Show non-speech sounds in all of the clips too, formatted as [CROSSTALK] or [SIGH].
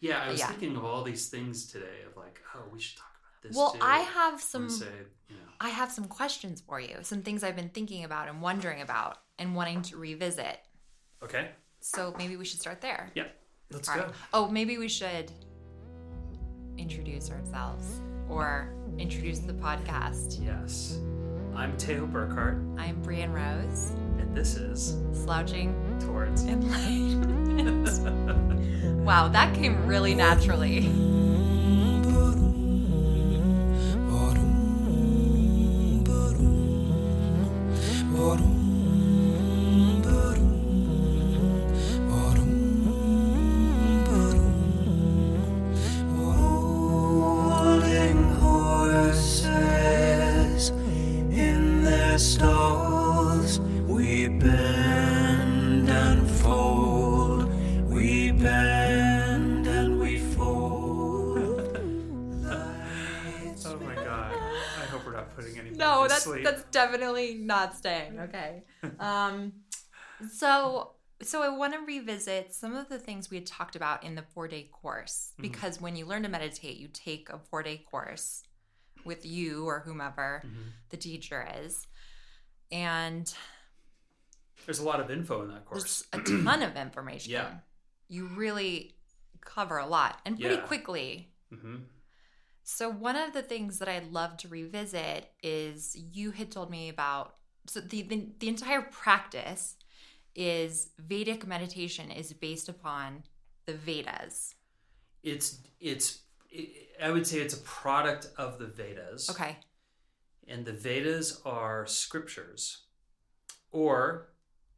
Yeah, I was Yeah. thinking of all these things today of like, oh, we should talk about this. Well, too. I have some say, you know, I have some questions for you. Some things I've been thinking about and wondering about and wanting to revisit. okay, So maybe we should start there. yeah, let's All go. right. Oh, maybe we should introduce ourselves or introduce the podcast. Yes, I'm Teo Burkhart, I'm Brienne Rose, and this is slouching towards. enlightenment. [LAUGHS] wow, that came really naturally. Staying. Okay. [LAUGHS] Um so so I want to revisit some of the things we had talked about in the 4-day course Mm-hmm. because when you learn to meditate, you take a 4-day course with you or whomever Mhm. the teacher is. And There's a lot of info in that course. there's a ton of information. Yeah. You really cover a lot and pretty Yeah. quickly. hmm So one of the things that I'd love to revisit is you had told me about so the the, the entire practice is Vedic meditation is based upon the Vedas. It's it's. I would say it's a product of the Vedas. Okay. and the vedas are scriptures or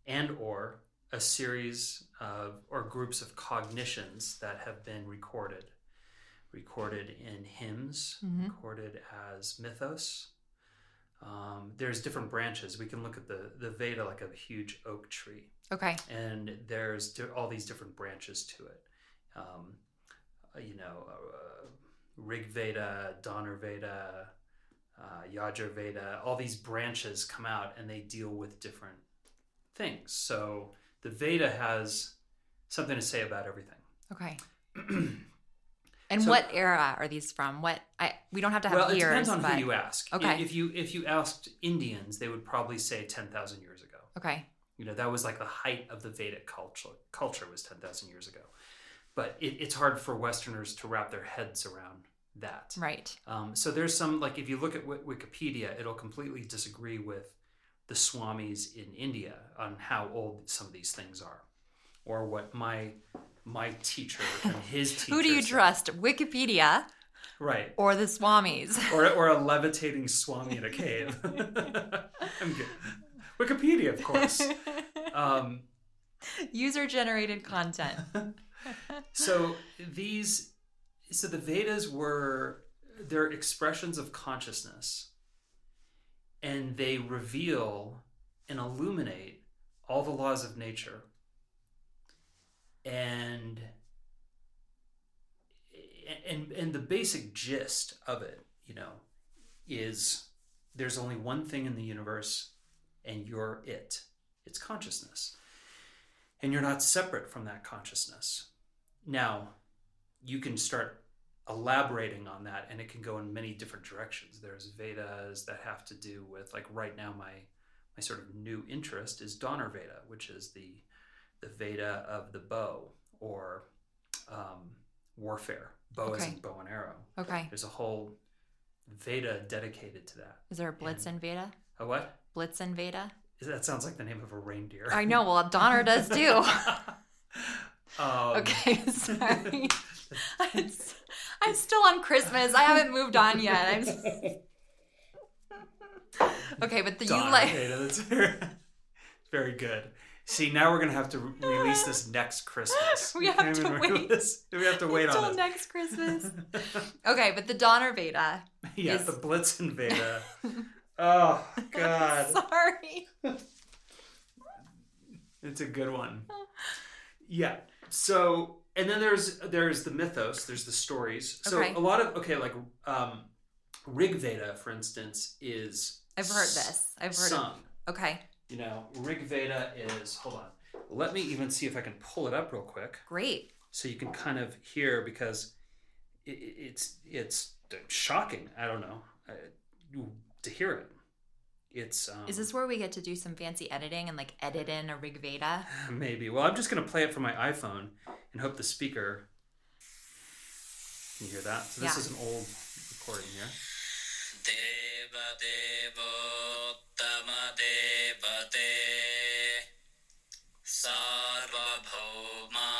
and or a series of or groups of cognitions that have been recorded recorded in hymns Mhm. recorded as mythos um, there's different branches we can look at the the veda like a huge oak tree Okay. and there's all these different branches to it. Um, uh, you know, uh, Rig Veda, Donner Veda, uh, Yajur Veda, all these branches come out and they deal with different things. So the Veda has something to say about everything. Okay. [CLEARS THROAT] And So- what era are these from? What I we don't have to have well, it depends on but who you ask. Okay. If you if you asked Indians, they would probably say ten thousand years ago. okay. You know, that was like the height of the Vedic culture. Culture was ten thousand years ago, but it, it's hard for Westerners to wrap their heads around that. Right. Um, so there's some like if you look at Wi- Wikipedia, it'll completely disagree with the Swamis in India on how old some of these things are, or what my my teacher [LAUGHS] and his teacher. Who do you trust? Wikipedia Right. or the Swamis? [LAUGHS] Or, or a levitating Swami in a cave. [LAUGHS] I'm good. Wikipedia, of course. Um, User generated content. so these so the vedas were they're expressions of consciousness and they reveal and illuminate all the laws of nature and and and the basic gist of it you know is there's only one thing in the universe and you're it. It's consciousness. And you're not separate from that consciousness. Now you can start elaborating on that and it can go in many different directions. There's vedas that have to do with like right now my my sort of new interest is donner veda which is the the veda of the bow or um, warfare bow Okay. in bow and arrow Okay. there's a whole veda dedicated to that Is there a Blitzen Veda? a what Blitzen Veda? that sounds like the name of a reindeer I know. Well, Donner does [LAUGHS] too. [LAUGHS] um, Okay, [LAUGHS] sorry. I'm, still on Christmas. I haven't moved on yet. I'm s- okay, but the you like Veda, that's very, very good. See, now we're gonna have to re- release this next Christmas. [LAUGHS] We have to wait. release- We have to wait until on this. next Christmas. [LAUGHS] Okay, but the Donner Veda. yeah, is- the Blitzen Veda. [LAUGHS] oh God, Sorry. it's a good one. Yeah. So, and then there's there's the mythos. There's the stories. So Okay. a lot of okay, like um, Rig Veda, for instance, is I've heard this. I've heard sung. of Okay. You know, Rig Veda is hold on. Let me even see if I can pull it up real quick. Great. so you can kind of hear because it, it- it's it's shocking. I don't know uh, to hear it. It's um, Is this where we get to do some fancy editing and like edit in a Rig Veda? [SIGHS] maybe? Well, I'm just gonna play it from my iPhone and hope the speaker. Can you hear that? So this Yeah. is an old recording here. देवदेवोत्तमदेवते सार्वभौमा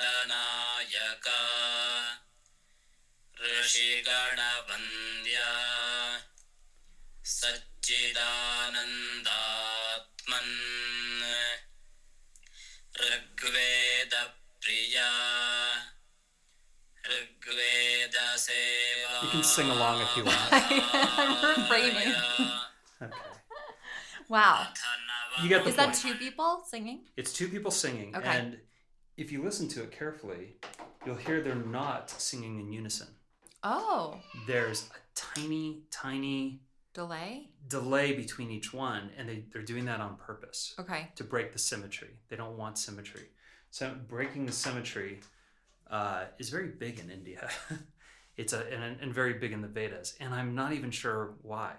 अखिलाण्डकोटिब्रह्माण्डनायका ऋषिगणवन्द्या सच्चिदानन्दात्मन् ऋग्वेदप्रिया ऋग्वेदसेवा You can sing along if you want. [LAUGHS] I'm refraining. [LAUGHS] Okay. Wow. You get the Is that two people singing? It's two people singing, Okay. and if you listen to it carefully, you'll hear they're not singing in unison. Oh, There's a tiny, tiny delay. delay between each one, and they, they're doing that on purpose Okay. to break the symmetry. They don't want symmetry. So breaking the symmetry uh, is very big in India. [LAUGHS] it's a and, and very big in the Vedas, and I'm not even sure why.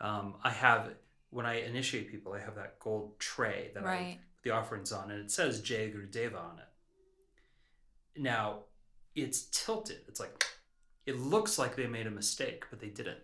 Um, I have when I initiate people, I have that gold tray that I Right. the offerings on, and it says Jay Deva on it. Now, it's tilted. It's like it looks like they made a mistake, but they didn't.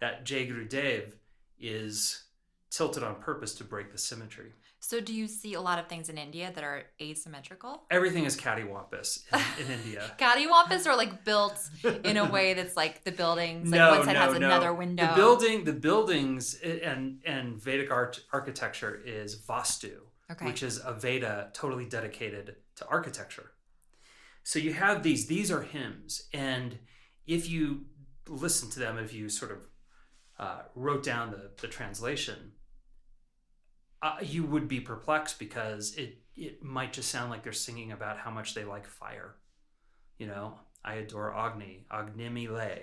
That Jai Guru Dev is tilted on purpose to break the symmetry. So, do you see a lot of things in India that are asymmetrical? Everything is cattywampus in, in India. [LAUGHS] Cattywampus are like built in a way that's like the buildings, like one side has another window. The building, the buildings, and and Vedic art architecture is Vastu, Okay. which is a Veda totally dedicated to architecture. So you have these; these are hymns, and if you listen to them, if you sort of uh, wrote down the the translation, uh, you would be perplexed because it it might just sound like they're singing about how much they like fire. You know, I adore Agni, Agnimi Le.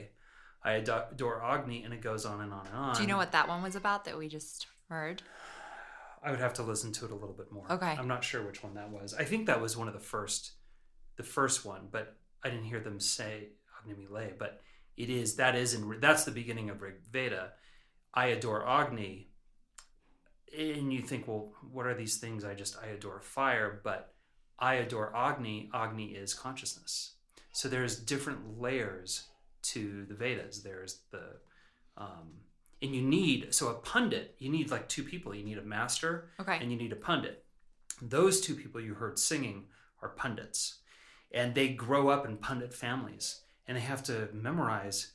I adore Agni, and it goes on and on and on. Do you know what that one was about that we just heard? I would have to listen to it a little bit more. Okay. I'm not sure which one that was. I think that was one of the first, the first one, but I didn't hear them say Agni Le. But it is that is in that's the beginning of Rig Veda. I adore Agni, and you think, well, what are these things? I just I adore fire, but I adore Agni. Agni is consciousness. So there's different layers to the Vedas. There's the um, and you need so a pundit you need like two people you need a master Okay. and you need a pundit those two people you heard singing are pundits and they grow up in pundit families and they have to memorize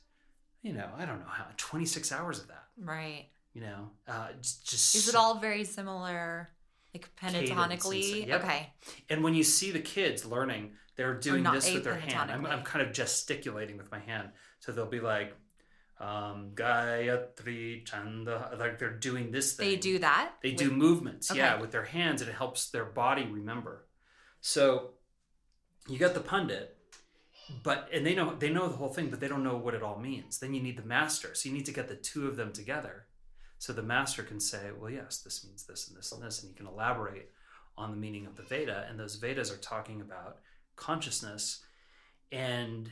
you know i don't know how 26 hours of that Right. You know uh, just, just Is it all very similar, like and pentatonically? Yep. Okay. and when you see the kids learning they're doing this with their hand I'm. I'm kind of gesticulating with my hand so they'll be like um gayatri chanda like they're doing this thing They do that. They with- do movements, yeah, with their hands, and it helps their body remember. So you got the pundit, but and they know they know the whole thing, but they don't know what it all means. Then you need the master, so you need to get the two of them together, so the master can say, "Well, yes, this means this and this and this," and he can elaborate on the meaning of the Veda. And those Vedas are talking about consciousness and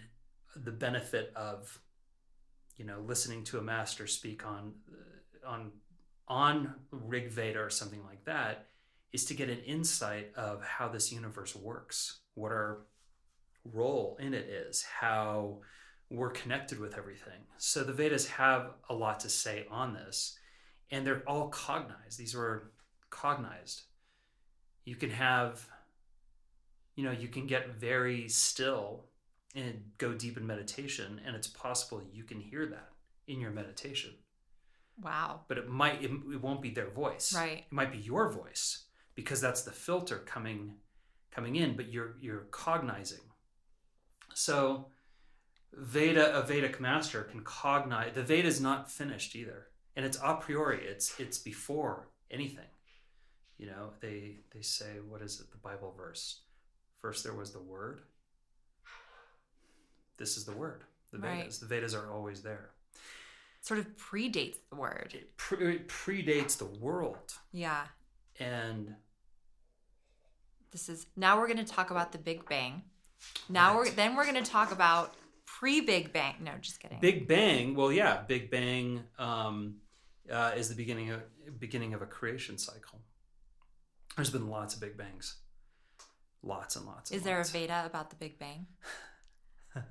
the benefit of you know listening to a master speak on uh, on on Rig Veda or something like that is to get an insight of how this universe works, what our role in it is, how we're connected with everything. So the Vedas have a lot to say on this, and they're all cognized. These were cognized. You can have, you know, you can get very still and go deep in meditation, and it's possible you can hear that in your meditation Wow. but it might it, it won't be their voice Right. it might be your voice because that's the filter coming coming in but you're you're cognizing so veda a vedic master can cognize the veda is not finished either and it's a priori it's it's before anything you know they they say what is it the bible verse first there was the word this is the word the Right. vedas the vedas are always there sort of predates the word. it, pre- it predates the world. Yeah. And This is now we're going to talk about the Big Bang. Now we're then we're going to talk about pre-Big Bang. No, just kidding. Big Bang, well, yeah, Big Bang um, uh, is the beginning of beginning of a creation cycle. There's been lots of Big Bangs, lots and lots. And Is there a. Veda about the Big Bang? [LAUGHS]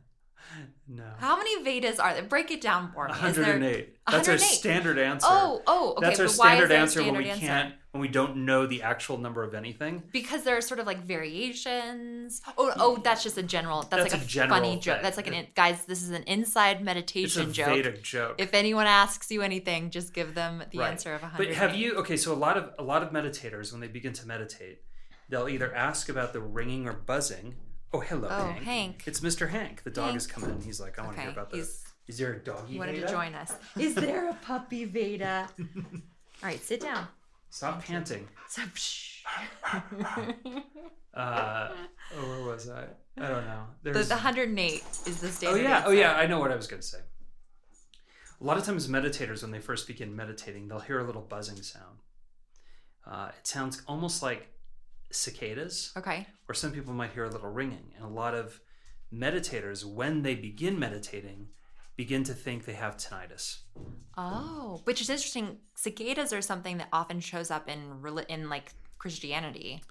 No. How many Vedas are there? Break it down for me. Is there- 108. That's our standard answer. Oh, oh, okay. That's our but why is standard a answer when standard we answer? can't when we don't know the actual number of anything. Because there are sort of like variations. Oh, oh, that's just a general. That's, That's like a a, general funny joke. That's like an in- guys. This is an inside It's a meditation joke. Vedic joke. If anyone asks you anything, just give them the Right. answer of a hundred. But have you okay? So a lot of a lot of meditators when they begin to meditate, they'll either ask about the ringing or buzzing. Oh, hello, Oh, Hank. Hank. It's Mr. Hank. The dog Hank. has come in. He's like, I want to hear about the. he's Is there a doggy? wanted Veda? to join us. Is there a puppy Veda? [LAUGHS] All right, sit down. Stop panting. Psh. [LAUGHS] Uh, oh, where was I? I don't know. the, There's. the 108 is the state. oh yeah. Oh yeah. I know what I was going to say. A lot of times, meditators when they first begin meditating, they'll hear a little buzzing sound. Uh, it sounds almost like cicadas. Okay. or some people might hear a little ringing. And a lot of meditators, when they begin meditating, begin to think they have tinnitus. Oh, which is interesting. Cicadas are something that often shows up in in like Christianity.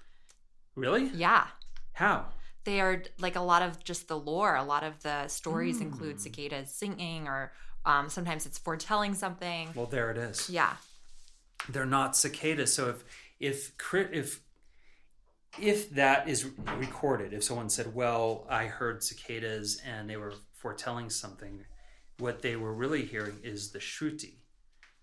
Really? Yeah. How? They are like a lot of just the lore. A lot of the stories Hmm. include cicadas singing, or um, sometimes it's foretelling something. Well, there it is. Yeah. They're not cicadas. So if if if if that is recorded, if someone said, "Well, I heard cicadas and they were foretelling something," what they were really hearing is the shruti,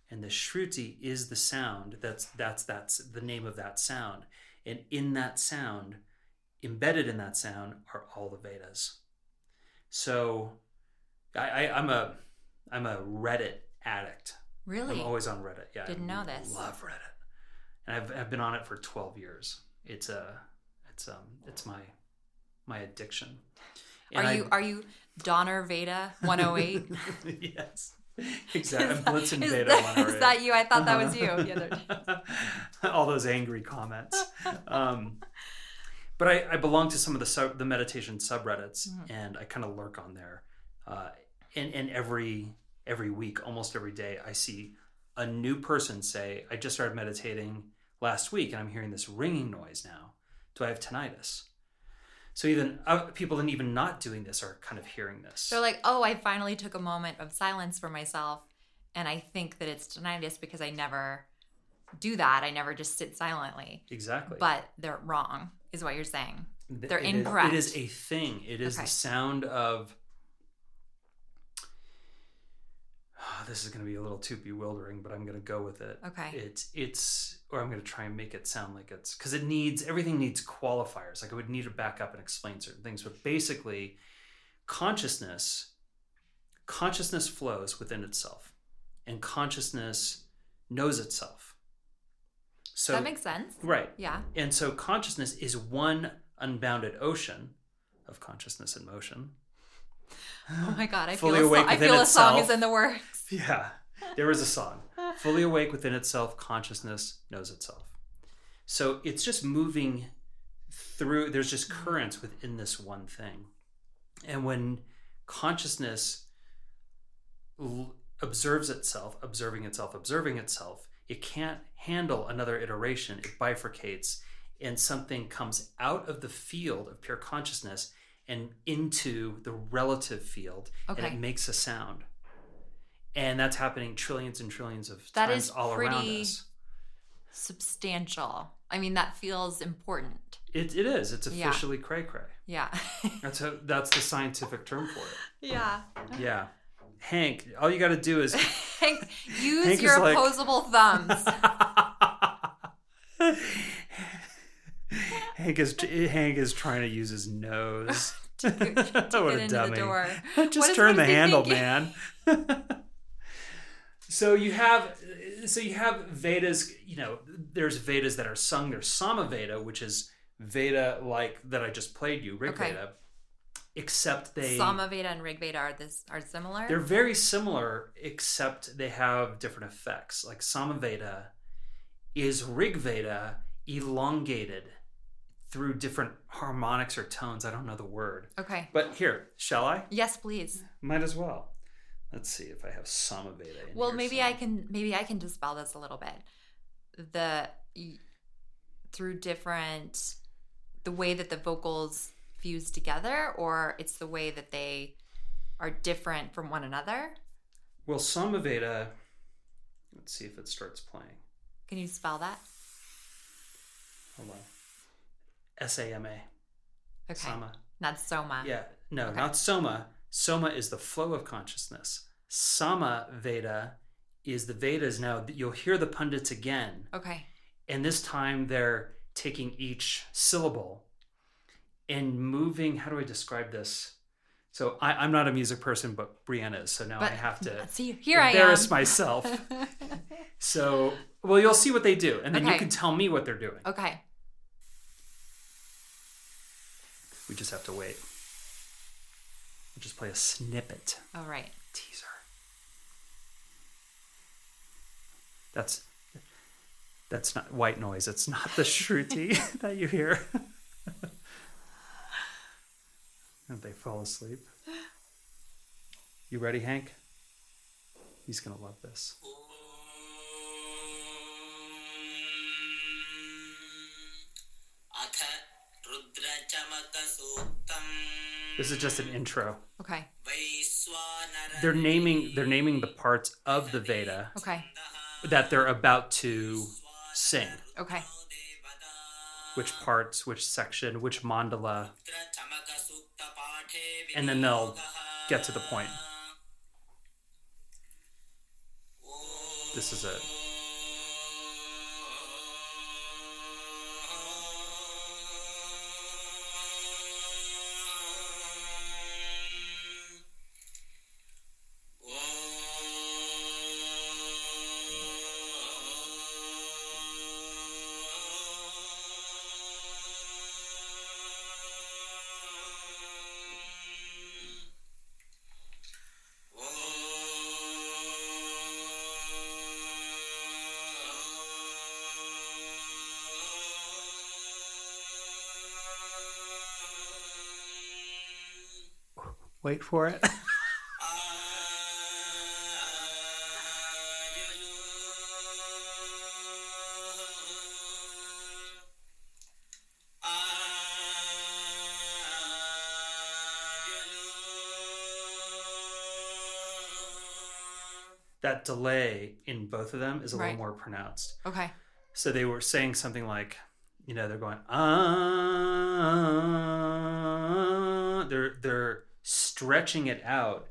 and the shruti is the sound. That's that's that's the name of that sound, and in that sound, embedded in that sound, are all the Vedas. So, I, I I'm a I'm a Reddit addict. Really? I'm always on Reddit. Yeah, Didn't I know this. Love Reddit, and I've, I've been on it for 12 years. It's a it's um it's my my addiction. And are I- you are you Donner Veda 108? [LAUGHS] yes, [LAUGHS] exactly. Is that- Blitzen is Veda that- 108. is that you? I thought that was you [LAUGHS] the. All those angry comments. Um, but I, I belong to some of the sub, the meditation subreddits, Mm-hmm. and I kind of lurk on there. Uh, and and every every week, almost every day, I see a new person say, "I just started meditating last week, and I'm hearing this ringing noise now. Do I have tinnitus?" So even uh, people, and even not doing this, are kind of hearing this. They're like, oh, I finally took a moment of silence for myself, and I think that it's tinnitus because I never do that. I never just sit silently. exactly. But they're wrong, is what you're saying. They're it is- incorrect. it is a thing. It is Okay. the sound of. Ah, this is going to be a little too bewildering, but I'm going to go with it. Okay. It's it's, or I'm going to try and make it sound like it's because it needs everything needs qualifiers. Like I would need to back up and explain certain things, but basically, consciousness, consciousness flows within itself, and consciousness knows itself. So that makes sense. right, Yeah. and so consciousness is one unbounded ocean of consciousness and motion. Oh my god, I feel a, awake so- I feel a song is in the works. [LAUGHS] Yeah, there is a song. Fully awake within itself, consciousness knows itself. So it's just moving through, there's just mm-hmm. currents within this one thing. And when consciousness l- observes itself, observing itself, observing itself, it can't handle another iteration. It bifurcates, and something comes out of the field of pure consciousness and into the relative field, and it makes a sound. And that's happening trillions and trillions of That times all around us. Substantial. I mean, that feels important. It, it is. It's Yeah. officially cray cray. Yeah. [LAUGHS] That's a, that's the scientific term for it. yeah. Yeah. Hank, all you got to do is [LAUGHS] Hank, use Hank your like- opposable thumbs. [LAUGHS] Hank is Hank is trying to use his nose. [LAUGHS] to get, to [LAUGHS] What a dummy. the door. [LAUGHS] Just What turn the handle, thinking? man. so you have so you have Vedas, you know, there's Vedas that are sung. There's Sama Veda, which is Veda like that I just played you, Rig Okay. Veda. except they Samaveda and Rigveda are this are similar. they're very similar, except they have different effects. Like Samaveda is Rigveda elongated through different harmonics or tones. I don't know the word. okay. But here, shall I? Yes, please. Might as well. Let's see if I have Samaveda in Well, maybe I can maybe I can dispel this a little bit. The through different the way that the vocals fuse together or it's the way that they are different from one another. Well, Samaveda. Uh, let's see if it starts playing. Can you spell that? Hold on. S A M A. Okay. Sama. Not soma. Yeah, no, Okay. not soma. Soma is the flow of consciousness. Sama Veda is the Vedas. Now you'll hear the pundits again, Okay. and this time they're taking each syllable and moving. How do I describe this? So I, I'm not a music person, but Brienne is. So now But I have to see here I am. embarrass myself. [LAUGHS] So, well, you'll see what they do, and then you can tell me what they're doing. okay. We just have to wait. We'll just play a snippet. All right. teaser. That's that's not white noise. It's not the shruti [LAUGHS] [LAUGHS] that you hear. [LAUGHS] and they fall asleep. You ready, Hank? He's gonna love this. This is just an intro. Okay. They're naming they're naming the parts of the Veda. Okay. That they're about to sing. Okay. Which parts, which section, which mandala. And then they'll get to the point. This is it. Wait for it. [LAUGHS] that delay in both of them is a Right. little more pronounced. Okay. So they were saying something like, you know, they're going ah, they're they're stretching it out,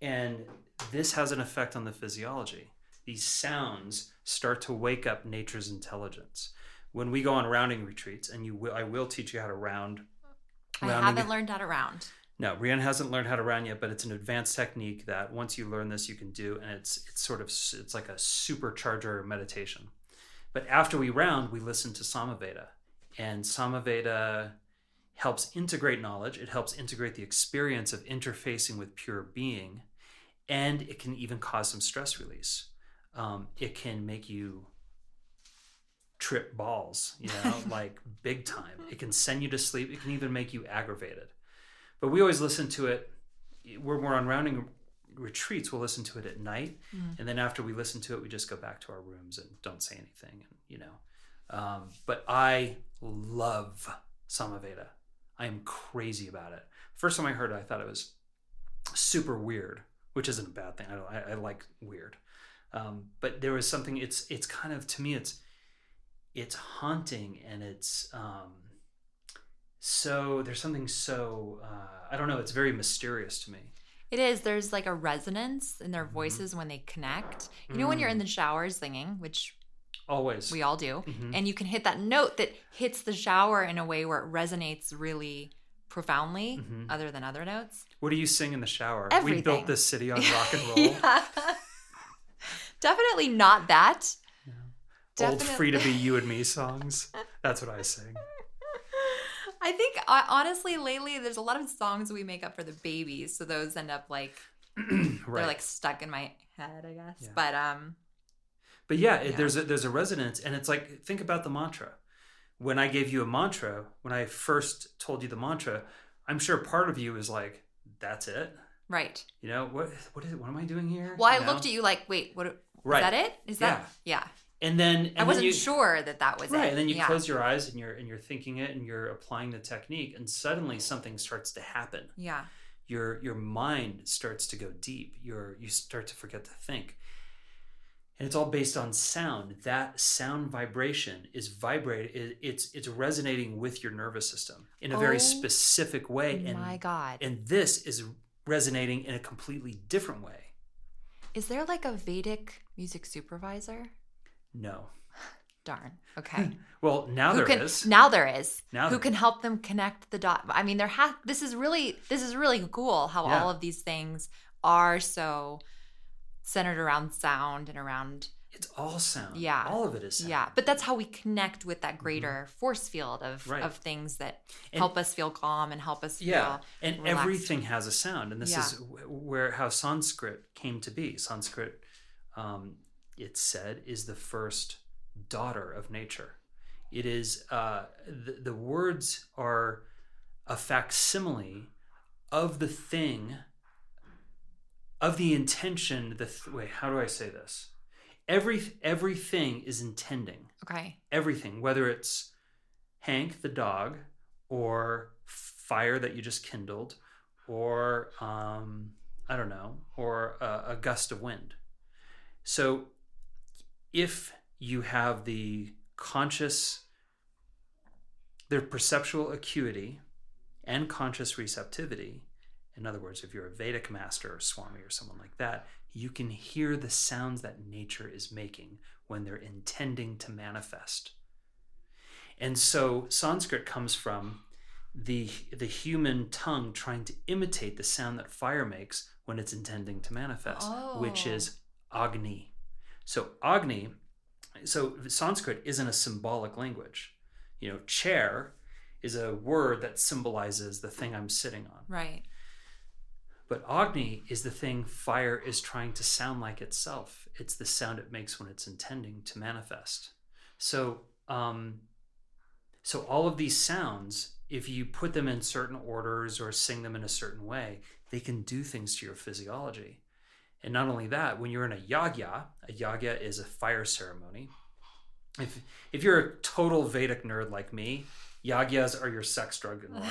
and this has an effect on the physiology. These sounds start to wake up nature's intelligence. When we go on rounding retreats, and you will, I will teach you how to round. I haven't learned how to round. no, Brienne hasn't learned how to round yet, but it's an advanced technique that once you learn this, you can do, and it's it's sort of it's like a supercharger meditation. But after we round, we listen to Samaveda, and Samaveda helps integrate knowledge. It helps integrate the experience of interfacing with pure being, and it can even cause some stress release. Um, it can make you trip balls, you know, [LAUGHS] like big time. It can send you to sleep. It can even make you aggravated. But we always listen to it. We're more on rounding retreats, we'll listen to it at night, and then after we listen to it, we just go back to our rooms and don't say anything, and you know. Um, but I love Samaveda. I am crazy about it. First time I heard it, I thought it was super weird, which isn't a bad thing. I don't. I, I like weird, um, but there was something. It's it's kind of to me. It's it's haunting and it's um, so there's something so uh, I don't know. It's very mysterious to me. It is. There's like a resonance in their Mm-hmm. voices when they connect. You know, when Mm. you're in the shower singing, which Always. we all do, Mhm. and you can hit that note that hits the shower in a way where it resonates really profoundly, Mhm. other than other notes. What do you sing in the shower? We built this city on [LAUGHS] rock and roll. Definitely not that. Old Definitely- free to be [LAUGHS] you and me songs. That's what I sing. I think honestly, lately there's a lot of songs we make up for the babies, so those end up like [CLEARS THROAT] right. they're like stuck in my head, I guess. Yeah. But um, But mm, yeah, it, Yeah. there's a, there's a resonance, and it's like think about the mantra. When I gave you a mantra, when I first told you the mantra, I'm sure part of you is like, "That's it." right. You know what? What is? What am I doing here? Well, I You know? looked at you like, wait, what? Is Right. that it? Is that yeah? and then and I wasn't you, sure that that was Right, it. and then you yeah. close your eyes and you're and you're thinking it and you're applying the technique, and suddenly something starts to happen. Yeah. your your mind starts to go deep your you start to forget to think and it's all based on sound that sound vibration is vibrate it's it's resonating with your nervous system in a Oh very specific way and My God, and this is resonating in a completely different way is there like a Vedic music supervisor? no [SIGHS] Darn. Okay. [LAUGHS] well now who there is. can now there is Now who there can help them connect the dot i mean there has this is really this is really cool how Yeah. all of these things are so centered around sound and around it's all sound Yeah. all of it is sound. yeah but that's how we connect with that greater force field of Mm-hmm. Right. of things that And- help us feel calm and help us feel Yeah, and relaxed. everything has a sound, and this Yeah. is where how Sanskrit came to be. Sanskrit, um, it's said, is the first daughter of nature. It is uh, the, the words are a facsimile of the thing, of the intention. The th- wait, how do I say this? Every everything is intending okay everything, whether it's Hank the dog, or fire that you just kindled, or um, I don't know, or a, a gust of wind. So, if you have the conscious, their perceptual acuity and conscious receptivity, in other words, if you're a Vedic master or Swami or someone like that, you can hear the sounds that nature is making when they're intending to manifest. And so Sanskrit comes from the the human tongue trying to imitate the sound that fire makes when it's intending to manifest, which Oh. is Agni. So Agni, so Sanskrit isn't a symbolic language. You know, chair is a word that symbolizes the thing I'm sitting on. right But Agni is the thing fire is trying to sound like itself. It's the sound it makes when it's intending to manifest. So, um, so all of these sounds, if you put them in certain orders or sing them in a certain way, they can do things to your physiology. And not only that, when you're in a yagya, a yagya is a fire ceremony. If if you're a total Vedic nerd like me, yagyas are your sex, drug, and rock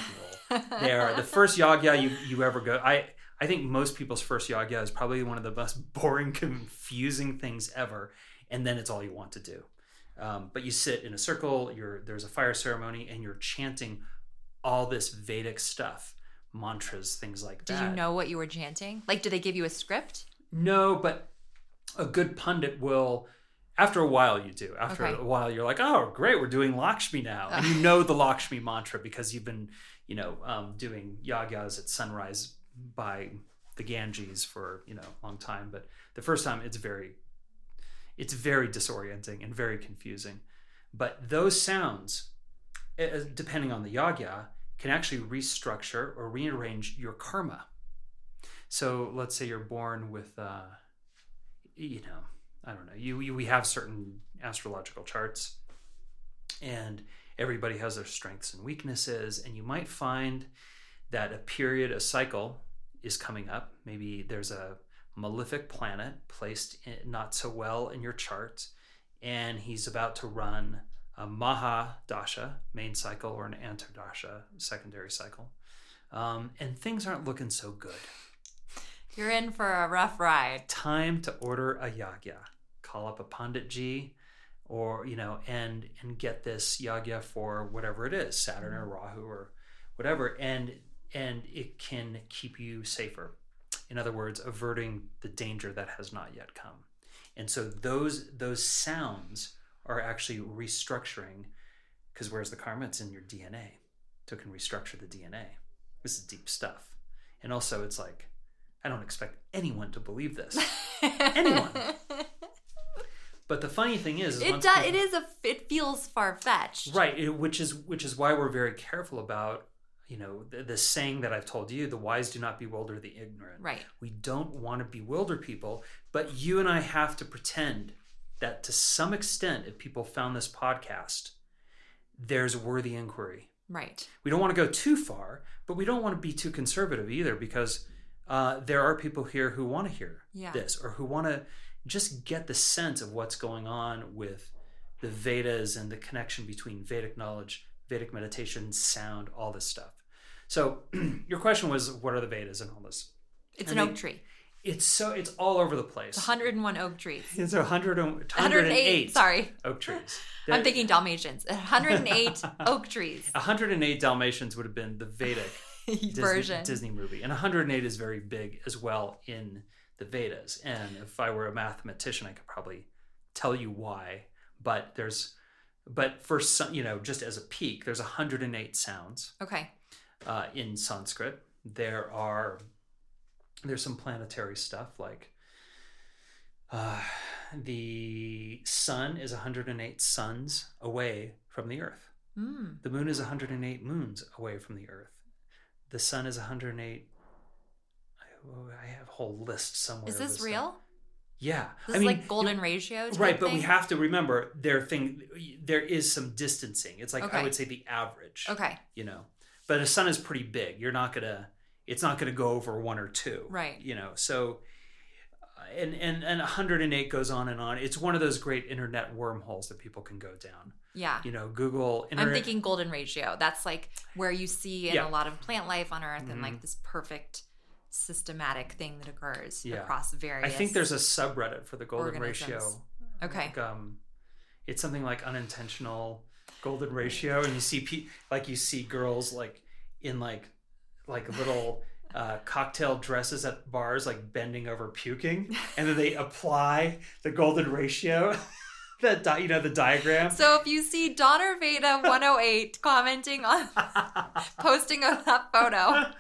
and roll they are the first yagya you, you ever go i i think most people's first yagya is probably one of the most [LAUGHS] boring confusing things ever and then it's all you want to do um, but you sit in a circle you're there's a fire ceremony and you're chanting all this vedic stuff mantras things like that. did you know what you were chanting like did they give you a script no, but a good pundit will. After a while, you do. After Okay. a while, you're like, "Oh, great, we're doing Lakshmi now," and you [LAUGHS] know the Lakshmi mantra because you've been, you know, um, doing yagyas at sunrise by the Ganges for you know a long time. But the first time, it's very, it's very disorienting and very confusing. But those sounds, depending on the yagya, can actually restructure or rearrange your karma. So let's say you're born with, uh, you know, I don't know. You, you we have certain astrological charts, and everybody has their strengths and weaknesses, and you might find that a period, a cycle, is coming up. Maybe there's a malefic planet placed in, not so well in your chart, and he's about to run a Maha Dasha, main cycle, or an Antardasha, secondary cycle. Um, and things aren't looking so good you're in for a rough ride time to order a yagya. Call up a pandit ji, or you know, and and get this yagya for whatever it is, Saturn or Rahu or whatever, and and it can keep you safer. In other words, averting the danger that has not yet come. And so those those sounds are actually restructuring, because where's the karma? It's in your DNA. So it can restructure the DNA. This is deep stuff. And also, it's like I don't expect anyone to believe this. [LAUGHS] Anyone. But the funny thing is, is It does. people- It is a. It feels far fetched. right, it- which is which is why we're very careful about you know the, the saying that I've told you: the wise do not bewilder the ignorant. Right. We don't want to bewilder people, but you and I have to pretend that to some extent, if people found this podcast, there's worthy inquiry. Right. We don't want to go too far, but we don't want to be too conservative either because uh, there are people here who want to hear Yeah. this or who want to just get the sense of what's going on with the Vedas and the connection between Vedic knowledge, Vedic meditation, sound, all this stuff. So [CLEARS THROAT] your question was, what are the Vedas and all this? It's I an mean, oak tree. It's so it's all over the place. It's 101 oak trees. It's a hundred and- 108. 108 Sorry. oak trees. [LAUGHS] I'm thinking Dalmatians. 108 [LAUGHS] oak trees 108 Dalmatians would have been the Vedic [LAUGHS] Disney, version. Disney movie. And 108 is very big as well in the Vedas. And if I were a mathematician, I could probably tell you why. But there's, but for some, you know, just as a peek, there's 108 sounds Okay. Uh, in Sanskrit. There are, there's some planetary stuff like uh, the sun is 108 suns away from the earth. Mm. The moon is 108 moons away from the earth. The sun is 108. I, oh, I have a whole list somewhere. Is this stuff. real? Yeah. This I is mean, like golden ratio. right, but we have to remember there thing. There is some distancing. It's like I would say the average. Okay. You know, but a sun is pretty big. You're not gonna. It's not gonna go over one or two. Right. You know, so. uh, And, and and 108 goes on and on. It's one of those great internet wormholes that people can go down. Yeah. You know, Google. Internet, I'm thinking golden ratio. That's like where you see in Yeah. a lot of plant life on Earth and Mhm. like this perfect systematic thing that occurs Yeah. across various. I think there's a subreddit for the golden organisms. ratio. Okay. Like, um, it's something like unintentional golden ratio, and you see pe- like you see girls like in like like little uh, cocktail dresses at bars, like bending over puking, and then they apply the golden ratio. [LAUGHS] that di- you know the diagram. So if you see Donner Veda 108 commenting on [LAUGHS] posting on that photo,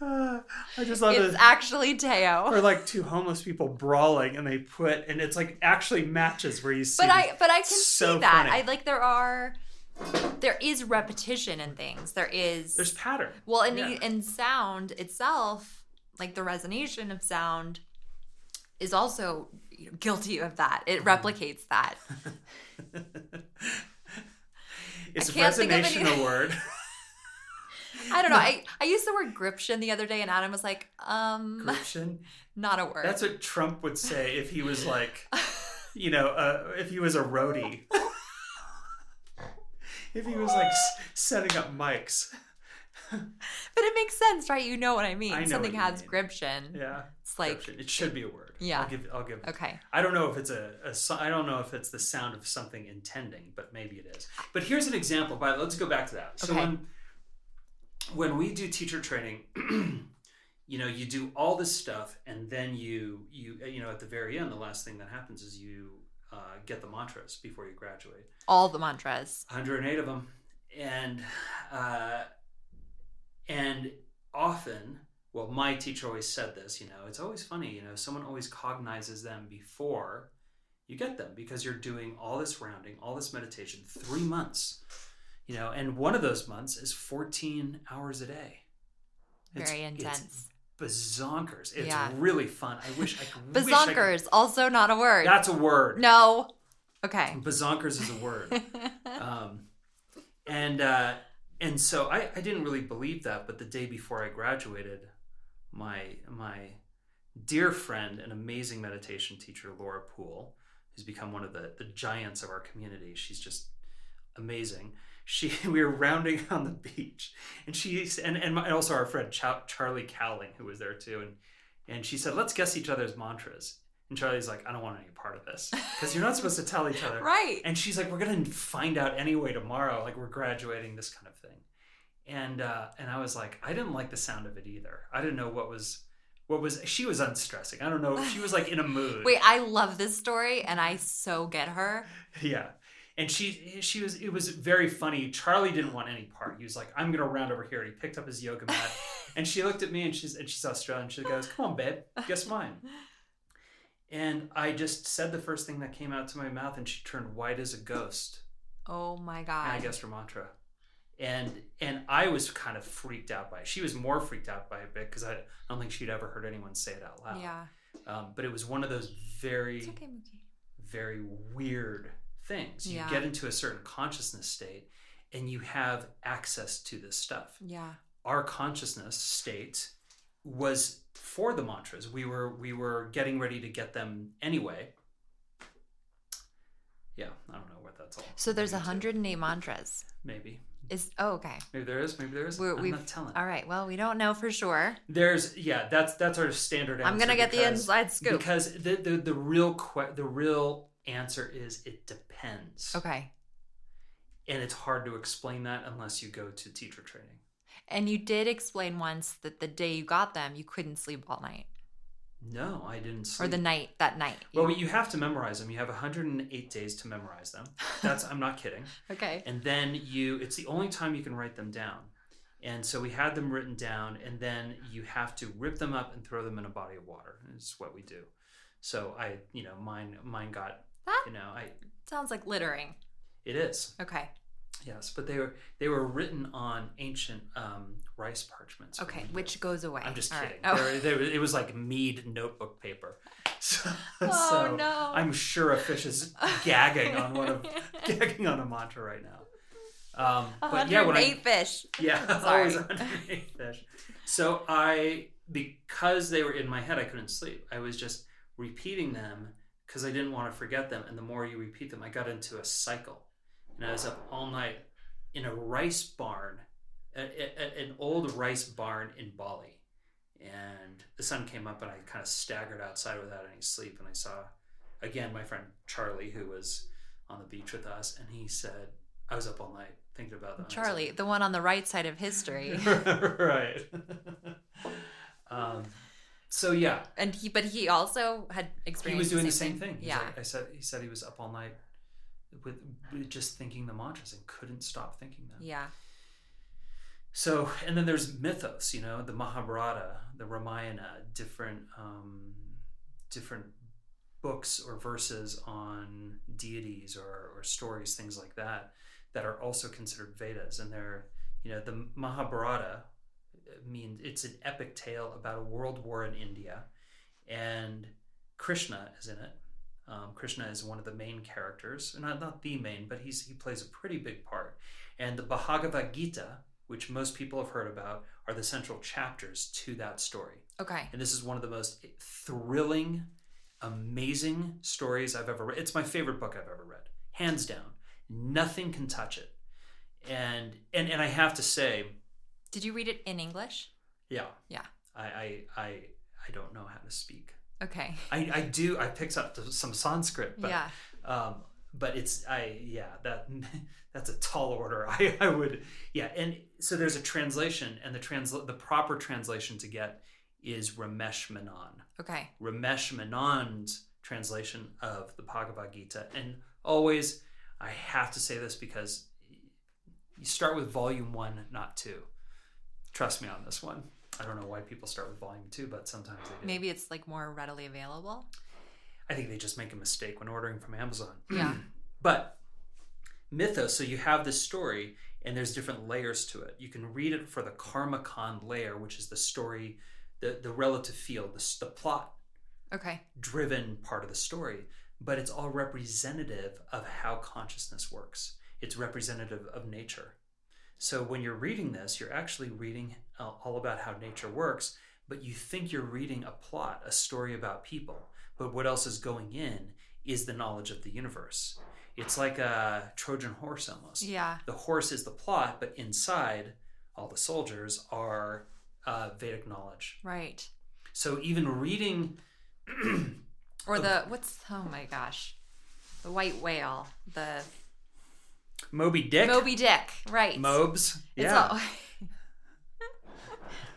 Uh, I just love it's it. actually Teo. Or like two homeless people brawling, and they put, and it's like actually matches where you see. But I but I can So see that. funny. I like there are there is repetition in things. There is there's pattern. well and yeah. and sound itself, like the resonation of sound is also you know, guilty of that. It Mm-hmm. replicates that. [LAUGHS] It's can't think of resonation any- a [LAUGHS] word. I don't know. [LAUGHS] I, I used the word gription the other day and Adam was like, um Gription. not a word. That's what Trump would say if he was like, you know, uh, if he was a roadie. If he was like setting up mics. but it makes sense, right? You know what I mean. I know Something what you has mean. gription. Yeah. It's like it should be a word. Yeah. I'll give. I'll give. okay. I don't know if it's a, a. so- I don't know if it's the sound of something intending, but maybe it is. But here's an example. But let's go back to that. So Okay. when when we do teacher training, [CLEARS THROAT] you know, you do all this stuff, and then you you you know at the very end, the last thing that happens is you uh, get the mantras before you graduate. All the mantras. 108 of them, and uh, and often. Well, my teacher always said this, you know, it's always funny, you know, someone always cognizes them before you get them because you're doing all this rounding, all this meditation, three months, you know, and one of those months is 14 hours a day. It's- Very it's intense. Bazonkers. It's Yeah. really fun. I wish I could. wish I could- Bazonkers, also not a word. That's a word. no. Okay. Bazonkers is a word. [LAUGHS] um, and uh, and so I, I didn't really believe that, but the day before I graduated, my my dear friend and amazing meditation teacher Laura Poole, who's become one of the the giants of our community, she's just amazing. She [LAUGHS] we were rounding on the beach, and she and and, my, and also our friend Cha- Charlie Cowling who was there too, and and she said, "Let's guess each other's mantras." And Charlie's like, "I don't want any part of this because you're not supposed to tell each other." [LAUGHS] right. And she's like, "We're gonna find out anyway tomorrow. Like we're graduating, this kind of thing." And uh, and I was like, I didn't like the sound of it either. I didn't know what was what was. She was unstressing. I don't know. She was like in a mood. [LAUGHS] Wait, I love this story and I so get her. Yeah. And she she was it was very funny. Charlie didn't want any part. He was like, I'm gonna round over here. And he picked up his yoga mat. [LAUGHS] and she looked at me and she's and she's Australian. She goes, Come on, babe, guess mine. And I just said the first thing that came out to my mouth, and she turned white as a ghost. Oh my And god. I guessed her mantra. And and I was kind of freaked out by it. She was more freaked out by it because I, I don't think she'd ever heard anyone say it out loud. Yeah. Um, but it was one of those very okay, very weird things. You Yeah. get into a certain consciousness state and you have access to this stuff. Yeah. Our consciousness state was for the mantras. We were we were getting ready to get them anyway. Yeah, I don't know what that's all. So there's leading to. 108 mantras. maybe. Is oh okay. Maybe there is, maybe there is. We're- I'm not telling. All right. Well, we don't know for sure. There's yeah, that's that's our standard. I'm gonna get the inside scoop. Because the the, the real que- the real answer is it depends. Okay. and it's hard to explain that unless you go to teacher training. And you did explain once that the day you got them, you couldn't sleep all night, No, I didn't sleep. or the night that night. Well, you have to memorize them. You have 108 days to memorize them. [LAUGHS] That's I'm not kidding. okay. And then you it's the only time you can write them down. And so we had them written down and then you have to rip them up and throw them in a body of water. It's what we do. So I, you know, mine mine got, That you know, I sounds like littering. it is. Okay. Yes, but they were they were written on ancient um, rice parchments. Okay. Which goes away. I'm just All kidding. right. Oh. They were- they were- it was like mead notebook paper. [LAUGHS] So, [LAUGHS] Oh, so no. I'm sure a fish is gagging on one of [LAUGHS] gagging on a mantra right now. Um, but yeah, when I fish. yeah, always 108 fish. So I because they were in my head, I couldn't sleep. I was just repeating them because I didn't want to forget them. And the more you repeat them, I got into a cycle, and I was up all night in a rice barn, a, a- an old rice barn in Bali. And the sun came up, and I kind of staggered outside without any sleep. And I saw again my friend Charlie, who was on the beach with us, and he said, "I was up all night thinking about that." And I said, Charlie, the one on the right side of history. [LAUGHS] right. [LAUGHS] um, so yeah, and he, but he also had experienced. he was doing the same thing. He's Yeah. like- I said he said he was up all night with, with just thinking the mantras and couldn't stop thinking them. yeah. So and then there's mythos, you know, the Mahabharata, the Ramayana, different um, different books or verses on deities or, or stories, things like that, that are also considered Vedas. And they're, you know, the Mahabharata means it's an epic tale about a world war in India, and Krishna is in it. Um, Krishna is one of the main characters, not not the main, but he's he plays a pretty big part. And the Bhagavad Gita, which most people have heard about, are the central chapters to that story. Okay. And this is one of the most thrilling, amazing stories I've ever read. It's my favorite book I've ever read, hands down. Nothing can touch it. And and and I have to say, Did you read it in English? yeah, Yeah. I I I, I don't know how to speak. Okay. [LAUGHS] I, I do. I picked up some Sanskrit, but yeah. um, but it's I yeah that [LAUGHS] that's a tall order. [LAUGHS] I, I would yeah, and so there's a translation, and the transla- the proper translation to get is Ramesh Menon. Okay. Ramesh Menon's translation of the Bhagavad Gita, and always I have to say this because you start with volume one, not two. Trust me on this one. I don't know why people start with volume two, but sometimes they do. Maybe it's like more readily available. I think they just make a mistake when ordering from Amazon. [CLEARS THROAT] Yeah. but mythos, so you have this story and there's different layers to it. You can read it for the Karmakan layer, which is the story, the, the relative field, the, the plot Okay. driven part of the story, but it's all representative of how consciousness works. It's representative of nature. So when you're reading this, you're actually reading uh, all about how nature works, but you think you're reading a plot, a story about people. But what else is going in is the knowledge of the universe. It's like a Trojan horse almost. Yeah. The horse is the plot, but inside, all the soldiers are uh, Vedic knowledge. Right. So even reading Or [CLEARS THROAT] the what's oh my gosh, the white whale, the Moby Dick, Moby Dick. Right. Mobes, It's yeah. all-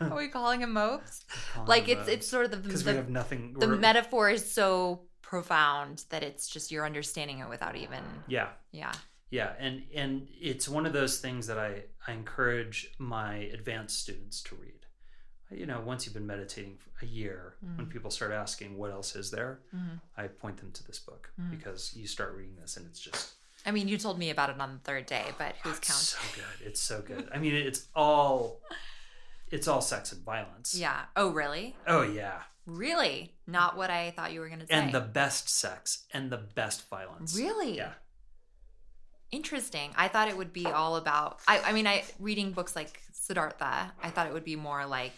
[LAUGHS] Are we calling him Mopes? Like it's it's sort of the because we have nothing. the we're- metaphor is so profound that it's just you're understanding it without even yeah, yeah. yeah, and and it's one of those things that I I encourage my advanced students to read. you know, once you've been meditating for a year, when people start asking what else is there, Mhm. I point them to this book Mm. because you start reading this and it's just I mean, you told me about it on the third day, but who's it's counting? so good. It's so good. I mean, it's all it's all sex and violence. Yeah. Oh, really? Oh yeah. Really? Not what I thought you were going to say. And the best sex and the best violence. Really? Yeah. Interesting. I thought it would be all about. I, I mean, I reading books like Siddhartha. I thought it would be more like.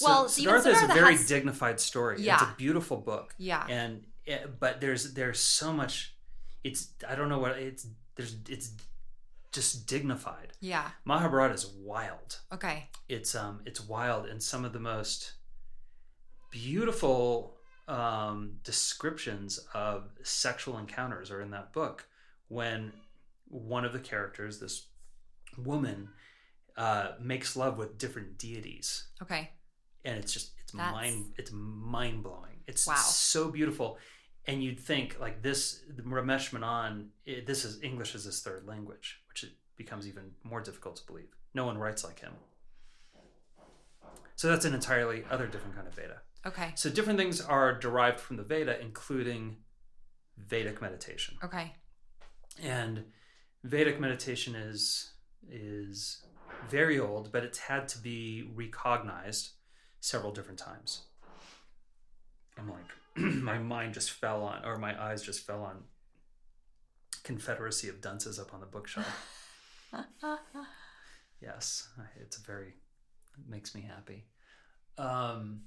Well, even Siddhartha is a very has- dignified story. Yeah. It's a beautiful book. Yeah. And eh, but there's there's so much it's I don't know what it's there's it's just dignified. Yeah. Mahabharata is wild. Okay. It's um it's wild and some of the most beautiful um descriptions of sexual encounters are in that book when one of the characters this woman uh makes love with different deities Okay. and it's just it's That's- mind it's mind blowing. It's Wow. so beautiful, and you'd think like this Ramesh Menon. It, this is English is his third language, which it becomes even more difficult to believe. No one writes like him. So that's an entirely other different kind of Veda. Okay. So different things are derived from the Veda, including Vedic meditation Okay. and Vedic meditation is is very old, but it's had to be recognized several different times. I'm like, [CLEARS THROAT] my mind just fell on, or my eyes just fell on Confederacy of Dunces up on the bookshelf. [LAUGHS] yes, it's a very, it makes me happy. Um,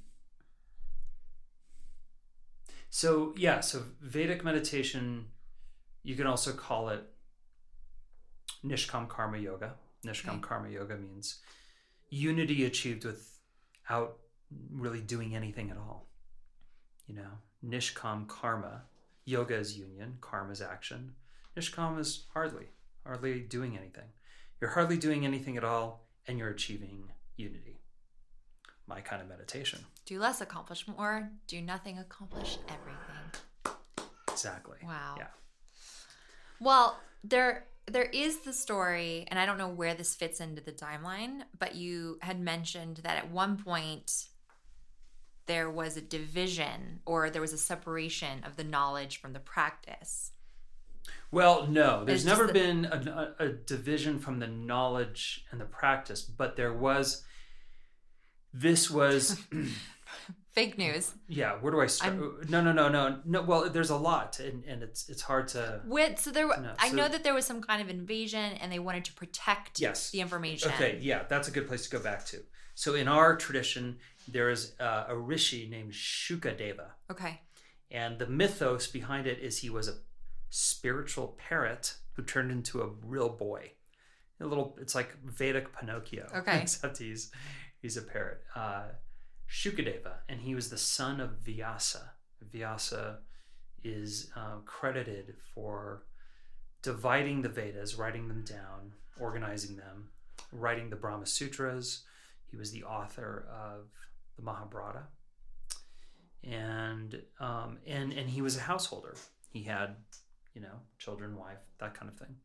so yeah, so Vedic meditation, you can also call it Nishkam Karma Yoga. Nishkam Okay. Karma Yoga means unity achieved without really doing anything at all. You know, Nishkam Karma. Yoga is union, karma is action. Nishkam is hardly, hardly doing anything. You're hardly doing anything at all, and you're achieving unity. My kind of meditation. Do less, accomplish more. Do nothing, accomplish everything. Exactly. Wow. Yeah. Well, there there is the story, and I don't know where this fits into the timeline, but you had mentioned that at one point there was a division or there was a separation of the knowledge from the practice. Well, no, there's never that- been a, a, division from the knowledge and the practice, but there was. This was, [LAUGHS] Fake news. yeah. Where do I start? No, no, no, no, no. Well, there's a lot, and, and it's it's hard to. With so there, No, I so- know that there was some kind of invasion, and they wanted to protect Yes. the information. Okay, yeah, that's a good place to go back to. So in our tradition, there is uh, a rishi named Shukadeva, Okay. and the mythos behind it is he was a spiritual parrot who turned into a real boy. A little, it's like Vedic Pinocchio, [LAUGHS] Okay. except he's he's a parrot. Uh, Shukadeva, and he was the son of Vyasa. Vyasa is uh, credited for dividing the Vedas, writing them down, organizing them, writing the Brahma Sutras. He was the author of the Mahabharata, and um, and and he was a householder. He had, you know, children, wife, that kind of thing.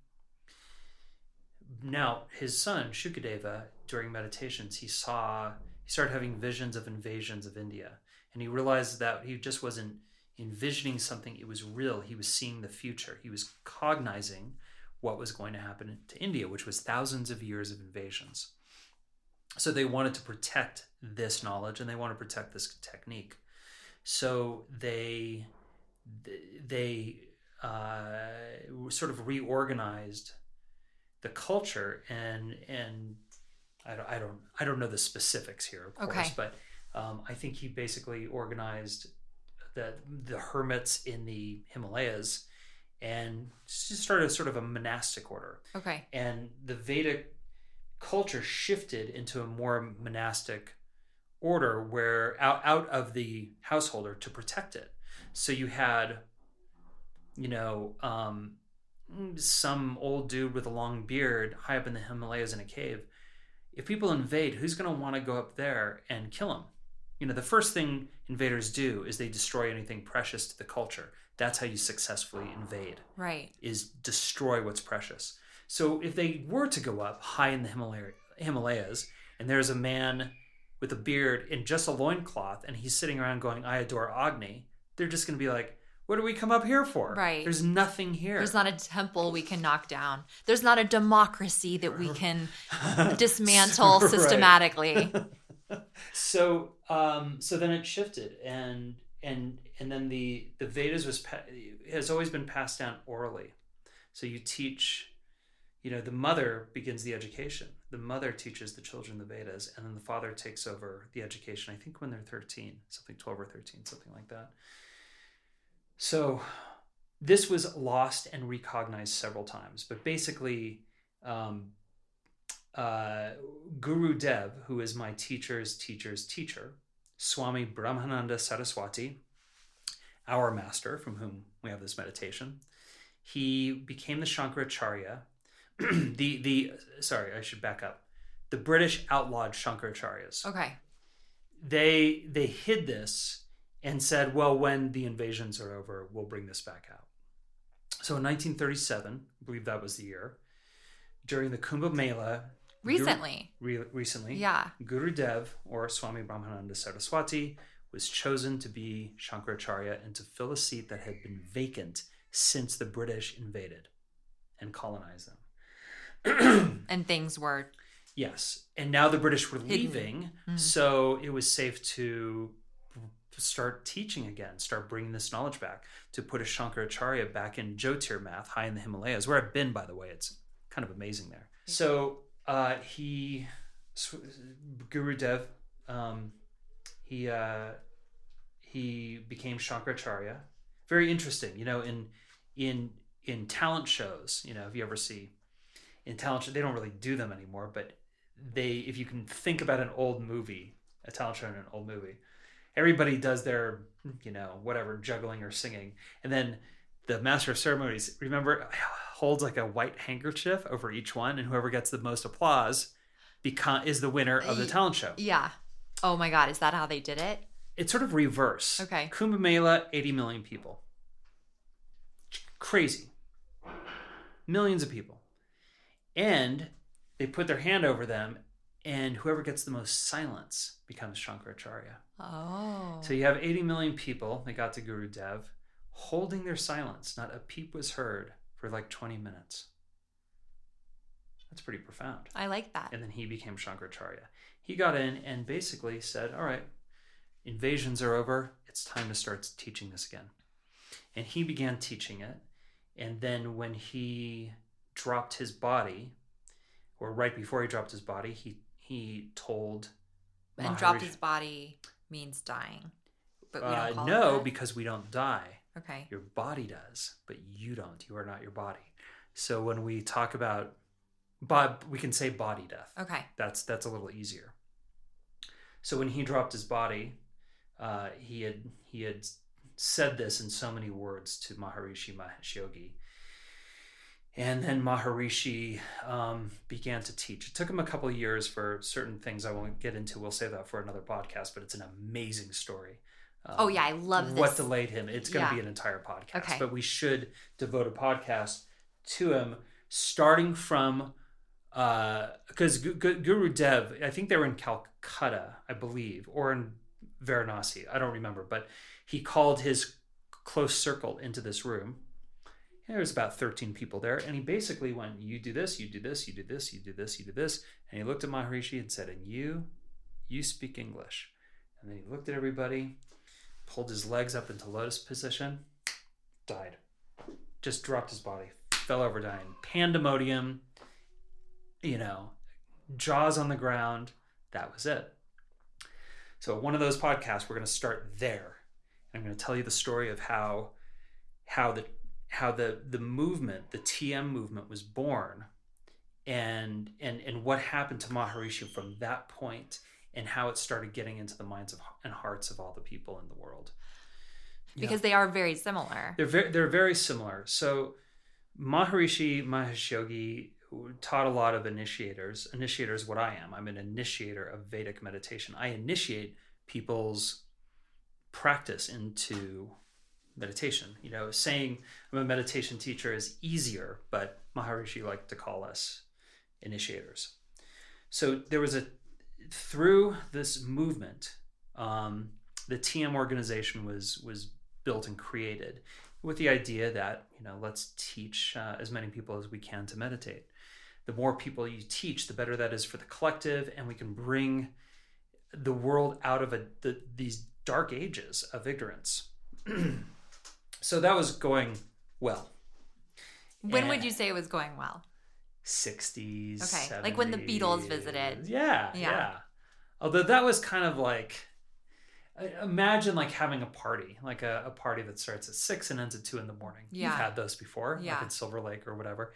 Now, his son Shukadeva, during meditations, he saw he started having visions of invasions of India, and he realized that he just wasn't envisioning something; it was real. He was seeing the future. He was cognizing what was going to happen to India, which was thousands of years of invasions. So they wanted to protect this knowledge and they want to protect this technique. So they they uh, sort of reorganized the culture and and I don't I don't I don't know the specifics here, of Okay. course, but um, I think he basically organized the the hermits in the Himalayas and started sort of a monastic order Okay. and the Vedic culture shifted into a more monastic order where out, out of the householder to protect it. So you had, you know, um, some old dude with a long beard high up in the Himalayas in a cave. If people invade, who's going to want to go up there and kill him? You know, the first thing invaders do is they destroy anything precious to the culture. That's how you successfully invade Right. is destroy what's precious. So if they were to go up high in the Himalaya, Himalayas and there's a man with a beard and just a loincloth and he's sitting around going, I adore Agni, they're just going to be like, what do we come up here for? Right. There's nothing here. There's not a temple we can knock down. There's not a democracy that we can [LAUGHS] dismantle systematically. [LAUGHS] so um so then it shifted and and and then the the vedas was pa- has always been passed down orally so you teach you know the mother begins the education the mother teaches the children the vedas and then the father takes over the education i think when they're 13 something 12 or 13 something like that so this was lost and recognized several times but basically um, uh, Guru Dev, who is my teacher's teacher's teacher, Swami Brahmananda Saraswati, our master from whom we have this meditation, he became the Shankaracharya. [CLEARS THROAT] the the sorry, I should back up. The British outlawed Shankaracharyas. Okay. They they hid this and said, well, when the invasions are over, we'll bring this back out. So in 1937, I believe that was the year, during the Kumbh Mela, Recently. re- recently, Yeah. Guru Dev or Swami Brahmananda Saraswati was chosen to be Shankaracharya and to fill a seat that had been vacant since the British invaded and colonized them. [CLEARS THROAT] And things were yes, and now the British were leaving, so it was safe to start teaching again, start bringing this knowledge back, to put a Shankaracharya back in Jyotir math, high in the Himalayas, where I've been, by the way. It's kind of amazing there. So uh, he, Guru Dev, um, he uh, he became Shankaracharya. Very interesting, you know, in in in talent shows. You know, if you ever see in talent shows, they don't really do them anymore, but they, if you can think about an old movie, a talent show in an old movie, everybody does their, you know, whatever juggling or singing, and then the master of ceremonies, remember, [SIGHS] holds like a white handkerchief over each one, and whoever gets the most applause become is the winner of the talent show. Yeah. Oh my God. Is that how they did it? It's sort of reverse. Okay. Kumbh Mela, 80 million people. Crazy. Millions of people. And they put their hand over them, and whoever gets the most silence becomes Shankaracharya. Oh. So you have 80 million people, they got to Guru Dev, holding their silence. Not a peep was heard for like 20 minutes. That's pretty profound. I like that. And then he became Shankaracharya. He got in and basically said, All right, invasions are over. It's time to start teaching this again. And he began teaching it. And then when he dropped his body, or right before he dropped his body, he he told And dropped his body means dying. But we uh, no, because we don't die. Okay. Your body does, but you don't. You are not your body. So when we talk about, but we can say body death. Okay. That's that's a little easier. So when he dropped his body, uh, he had he had said this in so many words to Maharishi Mahesh Yogi. And then Maharishi um, began to teach. It took him a couple of years for certain things I won't get into. We'll save that for another podcast, but it's an amazing story. Um, Oh yeah, I love what delayed him. It's going to Yeah. be an entire podcast, Okay. but we should devote a podcast to him, starting from because Guru Dev, I think they were in Calcutta, I believe, or in Varanasi. I don't remember, but he called his close circle into this room. And there was about 13 people there, and he basically went, "You do this, you do this, you do this, you do this, you do this," and he looked at Maharishi and said, "And you, you speak English." And then he looked at everybody, pulled his legs up into lotus position, died. Just dropped his body, fell over dying. Pandemonium, you know, jaws on the ground. That was it. So one of those podcasts, we're going to start there. I'm going to tell you the story of how how the how the the movement, the TM movement, was born, and and and what happened to Maharishi from that point, and how it started getting into the minds of and hearts of all the people in the world. Because they are very similar. They're very, they're very similar. So Maharishi Mahesh Yogi taught a lot of initiators. Initiators, what I am. I'm an initiator of Vedic meditation. I initiate people's practice into meditation. You know, saying I'm a meditation teacher is easier, but Maharishi liked to call us initiators. So there was a through this movement, um, the TM organization was was built and created with the idea that you know let's teach uh, as many people as we can to meditate. The more people you teach, the better that is for the collective, and we can bring the world out of a, the, these dark ages of ignorance. [CLEARS THROAT] so that was going well. When would you say it was going well? 60s. Okay, like when the Beatles visited. Yeah, Yeah. yeah, Although that was kind of like imagine like having a party, like a, a party that starts at six and ends at two in the morning. Yeah. You've had those before, Yeah. like at Silver Lake or whatever.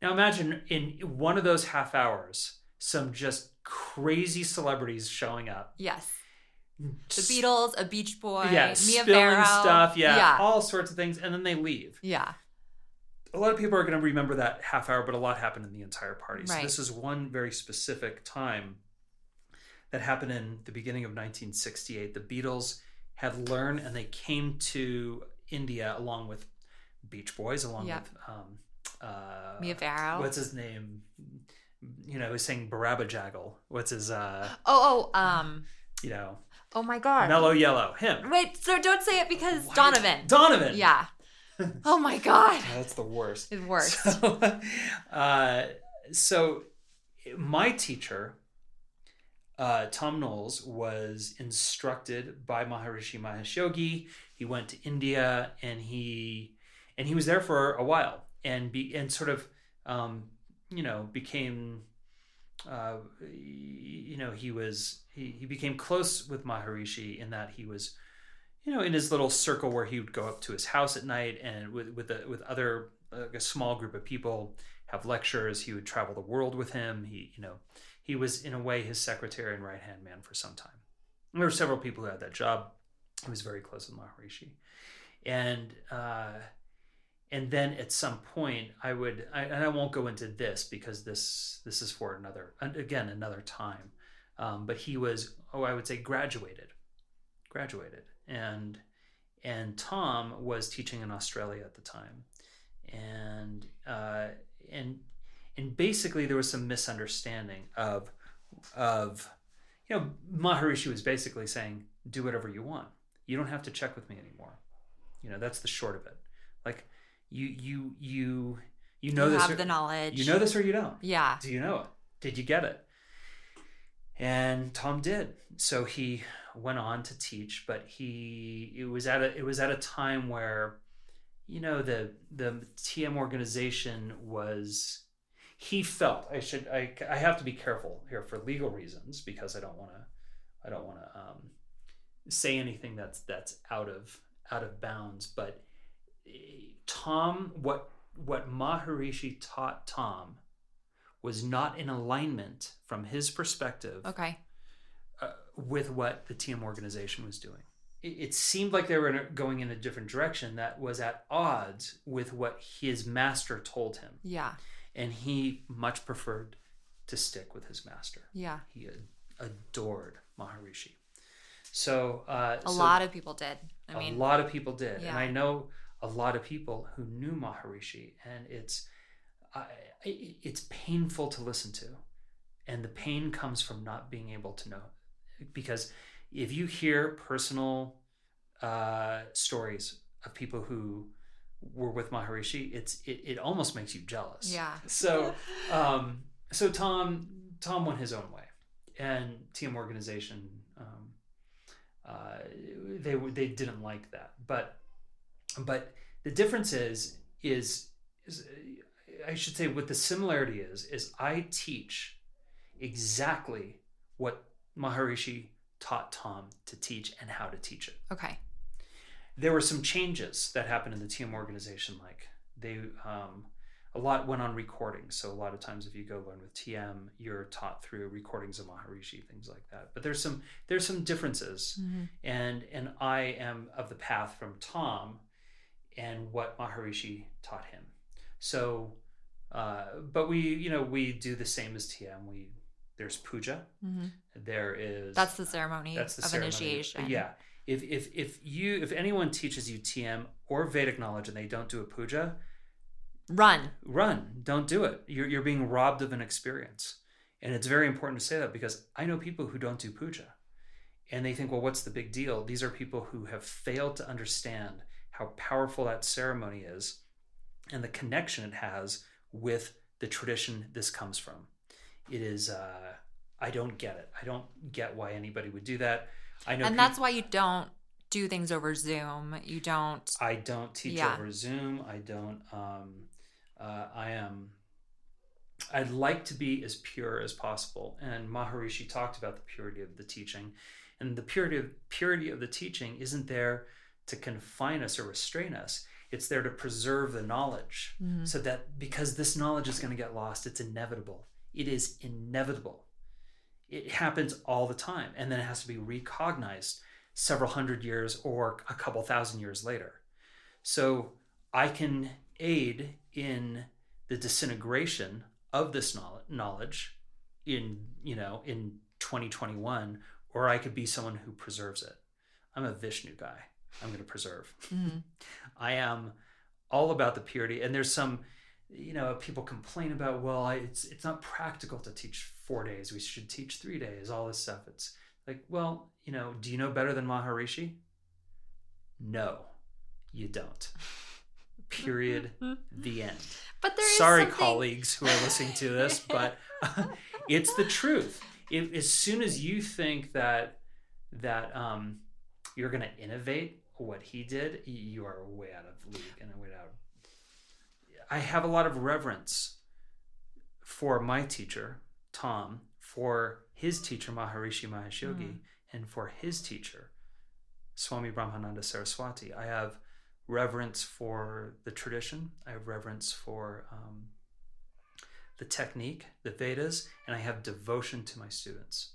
Now imagine in one of those half hours, some just crazy celebrities showing up. Yes. The Beatles, a Beach Boy, yeah, Mia spilling Farrow. stuff, yeah, Yeah. all sorts of things, and then they leave. yeah. a lot of people are going to remember that half hour, but a lot happened in the entire party. So Right. this is one very specific time that happened in the beginning of 1968. The Beatles had learned, and they came to India along with Beach Boys, along Yeah. with um, uh, Mia Farrow. What's his name? You know, he's saying Barabba Jaggle. What's his? uh oh, oh, um, You know, oh my God. Mellow Yellow. Him. Wait, so don't say it because Why- Donovan. Donovan. Yeah. [LAUGHS] Oh my God. That's the worst. It's worse. So, [LAUGHS] uh, so my teacher, uh, Thom Knoles, was instructed by Maharishi Mahesh Yogi. He went to India and he and he was there for a while and be and sort of um, you know became uh, you know he was he, he became close with Maharishi in that he was you know in his little circle where he would go up to his house at night and with with a, with other like a small group of people have lectures. He would travel the world with him. He you know he was in a way his secretary and right hand man for some time. And there were several people who had that job. He was very close with Maharishi. And uh and then at some point i would I, and i won't go into this because this this is for another again another time. Um, but he was oh i would say graduated graduated. And and thom was teaching in australia at the time. And uh, and and basically there was some misunderstanding of of you know maharishi was basically saying do whatever you want. You don't have to check with me anymore. You know that's the short of it. Like you you you you know you this have or, the knowledge. you know this or you don't Yeah. do you know it did you get it and thom did so he went on to teach but he it was at a it was at a time where you know the the tm organization was he felt i should i, I have to be careful here for legal reasons because i don't want to i don't want to um, say anything that's that's out of out of bounds but thom what what maharishi taught thom was not in alignment from his perspective Okay. uh, with what the TM organization was doing. It, it seemed like they were in a- going in a different direction that was at odds with what his master told him. Yeah. And he much preferred to stick with his master. Yeah. He ad- adored Maharishi. So, uh, A so lot of people did. I a mean, a lot of people did, Yeah. and I know a lot of people who knew Maharishi, and it's I- it's painful to listen to, and the pain comes from not being able to know, because if you hear personal uh, stories of people who were with Maharishi, it's it, it almost makes you jealous. yeah. [LAUGHS] So, um, so Thom Thom went his own way, and TM organization um, uh, they they didn't like that, but but the difference is is is I should say what the similarity is is I teach exactly what Maharishi taught Thom to teach and how to teach it Okay. there were some changes that happened in the TM organization. Like they, um, a lot went on recordings. So a lot of times, if you go learn with TM, you're taught through recordings of Maharishi, things like that. But there's some there's some differences, Mhm. and and I am of the path from Thom, and what Maharishi taught him. So, uh, but we you know we do the same as TM. We there's puja. Mhm. There is That's the ceremony that's the of ceremony. initiation. Yeah. If, if if you if anyone teaches you TM or Vedic knowledge and they don't do a puja, Run. run. Don't do it. You're you're being robbed of an experience. And it's very important to say that because I know people who don't do puja and they think, well, what's the big deal? These are people who have failed to understand how powerful that ceremony is and the connection it has with the tradition this comes from. It is, uh, I don't get it. I don't get why anybody would do that. I know, and that's why you don't do things over Zoom. You don't. I don't teach Yeah. over Zoom. I don't. Um, uh, I am. I'd like to be as pure as possible, and Maharishi talked about the purity of the teaching, and the purity of purity of the teaching isn't there to confine us or restrain us. It's there to preserve the knowledge, Mhm. so that because this knowledge is going to get lost, it's inevitable. It is inevitable. It happens all the time, and then it has to be recognized several hundred years or a couple thousand years later. So I can aid in the disintegration of this knowledge in, you know, in 2021, or I could be someone who preserves it. I'm a Vishnu guy. I'm going to preserve. Mhm. I am all about the purity. And there's some, you know, people complain about, well, I, it's it's not practical to teach four days. We should teach three days. All this stuff. It's like, well, you know, do you know better than Maharishi? No, you don't. [LAUGHS] Period. the end. But there Sorry, something- colleagues who are listening to this, [LAUGHS] but [LAUGHS] it's the truth. If, as soon as you think that that um, you're going to innovate what he did, you are way out of league and way out. I have a lot of reverence for my teacher Thom, for his teacher Maharishi Mahesh Yogi, Mm. and for his teacher Swami Brahmananda Saraswati. I have reverence for the tradition. I have reverence for um, the technique, the Vedas, and I have devotion to my students.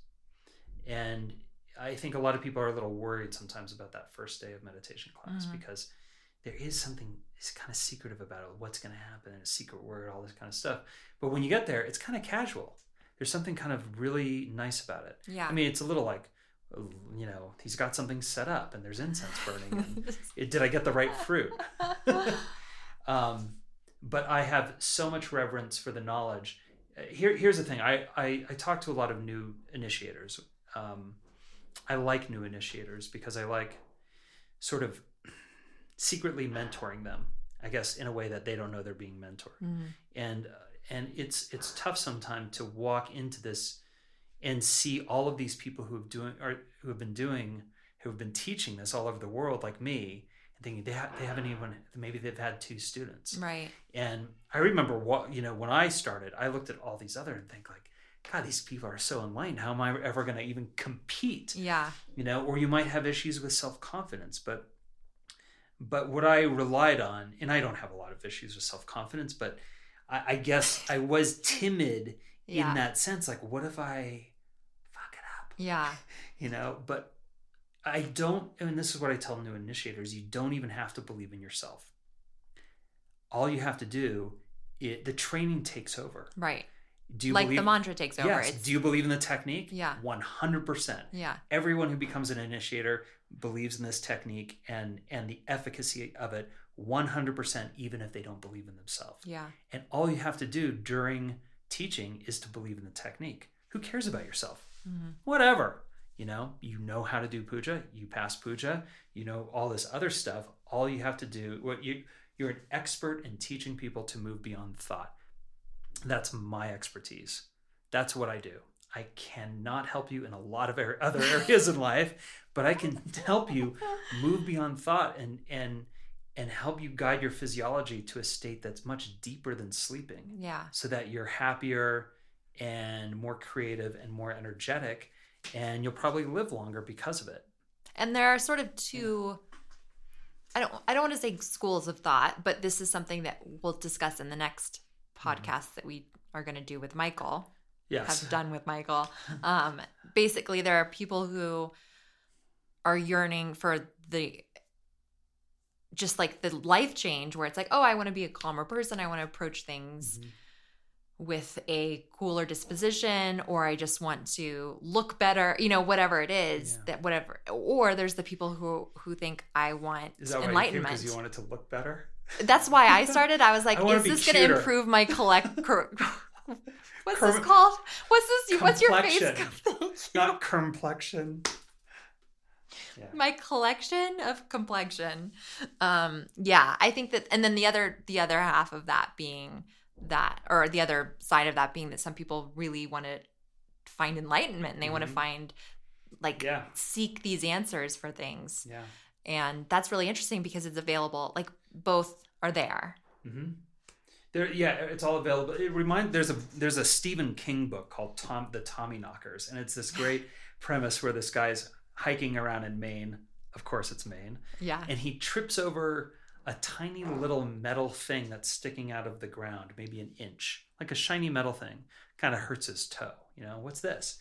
And I think a lot of people are a little worried sometimes about that first day of meditation class Mhm. because there is something is kind of secretive about it. What's going to happen? A secret word, all this kind of stuff. But when you get there, it's kind of casual. There's something kind of really nice about it. Yeah. I mean, it's a little like, you know, he's got something set up and there's incense burning. And [LAUGHS] it, did I get the right fruit? [LAUGHS] [LAUGHS] um, but I have so much reverence for the knowledge. Here, here's the thing. I, I, I talk to a lot of new initiators. Um, I like new initiators because I like sort of secretly mentoring them. I guess in a way that they don't know they're being mentored Mhm. and and it's it's tough sometimes to walk into this and see all of these people who have doing or who have been doing who have been teaching this all over the world like me and thinking they, ha- they haven't even maybe they've had two students Right. and i remember what you know when i started i looked at all these other and think like god these people are so enlightened how am i ever going to even compete Yeah. you know or you might have issues with self-confidence but but what i relied on and i don't have a lot of issues with self-confidence but i, I guess i was timid Yeah. in that sense like what if i fuck it up Yeah. [LAUGHS] you know but i don't and this is what i tell new initiators you don't even have to believe in yourself all you have to do it, the training takes over Right. Do you like believe the mantra takes over. yes It's, do you believe in the technique Yeah. 100% yeah. everyone who becomes an initiator believes in this technique and and the efficacy of it 100% even if they don't believe in themselves Yeah. and all you have to do during teaching is to believe in the technique who cares about yourself Mhm. whatever you know you know how to do puja you pass puja you know all this other stuff all you have to do what you you're an expert in teaching people to move beyond thought that's my expertise. That's what i do. I cannot help you in a lot of [LAUGHS] other areas in life but i can [LAUGHS] help you move beyond thought and and and help you guide your physiology to a state that's much deeper than sleeping. Yeah. so that you're happier and more creative and more energetic and you'll probably live longer because of it. And there are sort of two I don't I don't want to say schools of thought, but this is something that we'll discuss in the next podcast that we are going to do with Michael. yes have done with Michael. Um, basically, there are people who are yearning for the just like the life change where it's like, oh, I want to be a calmer person. I want to approach things Mhm. with a cooler disposition, or I just want to look better, you know, whatever it is Yeah. that whatever. Or there's the people who who think I want is that why you came enlightenment. because you want it to look better That's why I started. I was [LAUGHS] like, I is this going to improve my collect? [LAUGHS] Cor- [LAUGHS] What's this called? What's this? what's your face? Complexion. not complexion. Yeah. my collection of complexion um yeah i think that and then the other the other half of that being that or the other side of that being that some people really want to find enlightenment and they want to find like Yeah. seek these answers for things Yeah. And that's really interesting because it's available like both are there hmm There, yeah, it's all available. It remind there's a there's a Stephen King book called Tom the Tommyknockers, and it's this [LAUGHS] great premise where this guy's hiking around in Maine. Of course, it's Maine, yeah and he trips over a tiny little metal thing that's sticking out of the ground, maybe an inch, like a shiny metal thing. Kind of hurts his toe. You know, what's this?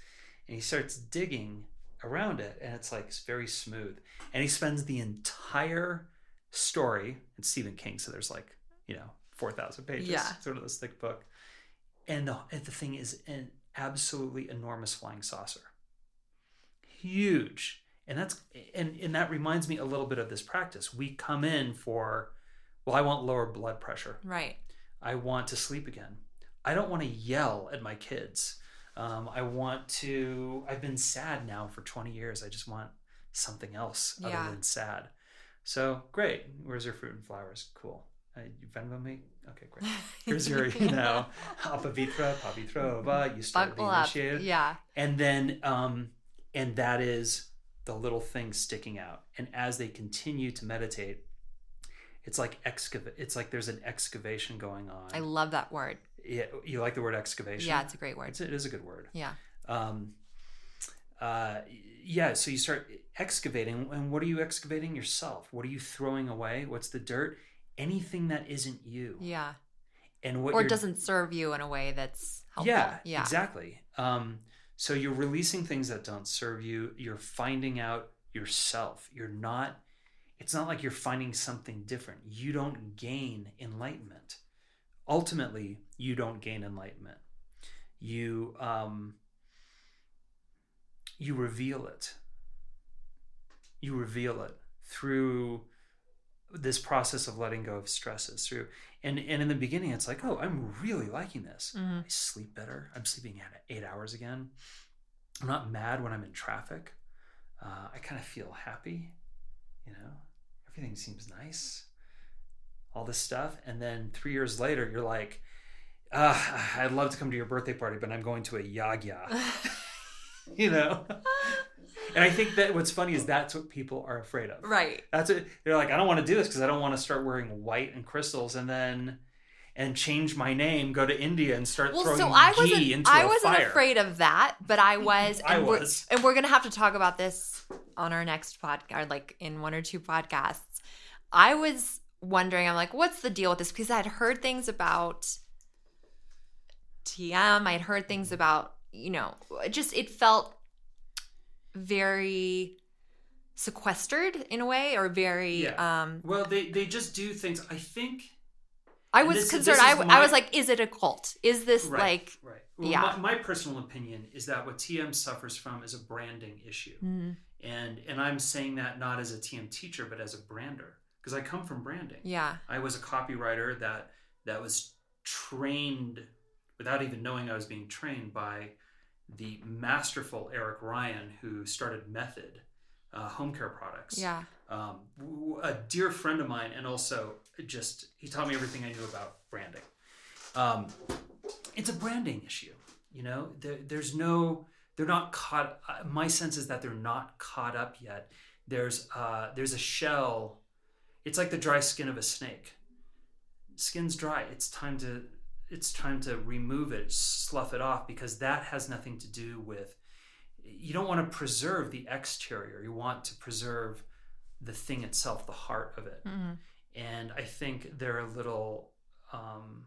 And he starts digging around it, and it's like it's very smooth. And he spends the entire story. and Stephen King, so there's like you know four thousand pages. Yeah. sort of this thick book. And the and the thing is an absolutely enormous flying saucer, huge. And that's and and that reminds me a little bit of this practice. We come in for, well, I want lower blood pressure. right I want to sleep again. I don't want to yell at my kids. Um, I want to. I've been sad now for 20 years. I just want something else other Yeah. than sad. So great. Where's your fruit and flowers? Cool. Uh, you Venmo me? Okay, great. [LAUGHS] Here's your, [LAUGHS] you know, apavitra, pavitrova. You start the buckle up initiated yeah and then um and that is the little thing sticking out and as they continue to meditate it's like excavate it's like there's an excavation going on i love that word yeah, you like the word excavation yeah it's a great word it's, it is a good word yeah um uh yeah so you start excavating and what are you excavating yourself what are you throwing away what's the dirt anything that isn't you yeah and what or doesn't serve you in a way that's helpful yeah, yeah exactly. Um, so you're releasing things that don't serve you. You're finding out yourself. You're not. It's not like you're finding something different. You don't gain enlightenment. Ultimately, you don't gain enlightenment. You um, you reveal it. You reveal it through this process of letting go of stresses through and and in the beginning it's like oh i'm really liking this Mhm. i sleep better i'm sleeping at eight hours again i'm not mad when i'm in traffic uh, i kind of feel happy you know everything seems nice all this stuff and then three years later you're like uh, i'd love to come to your birthday party but i'm going to a yagya [LAUGHS] [LAUGHS] you know and i think that what's funny is that's what people are afraid of right that's it. They're like, I don't want to do this because I don't want to start wearing white and crystals and then and change my name, go to India and start well throwing so i wasn't into i wasn't fire. afraid of that but i [LAUGHS] was I and we're, was. and we're gonna have to talk about this on our next podcast or like in one or two podcasts i was wondering i'm like what's the deal with this because i'd heard things about tm i'd heard Mm-hmm. things about you know just it felt very sequestered in a way or very Yeah. um Well, they they just do things. I think i was this- concerned this I, my- I was like is it a cult is this right, like right. Well, yeah. My, my personal opinion is that what TM suffers from is a branding issue, mm, and and I'm saying that not as a TM teacher, but as a brander because I come from branding. yeah I was a copywriter that that was trained without even knowing I was being trained by the masterful Eric Ryan, who started Method uh, home care products. yeah Um, a dear friend of mine, and also just he taught me everything I knew about branding. Um, it's a branding issue. You know, there, there's no, they're not caught. Uh, my sense is that they're not caught up yet. There's, uh, there's a shell. It's like the dry skin of a snake. Skin's dry. It's time to, it's time to remove it, slough it off, because that has nothing to do with. You don't want to preserve the exterior. You want to preserve the thing itself, the heart of it Mhm. and I think they're a little. Um,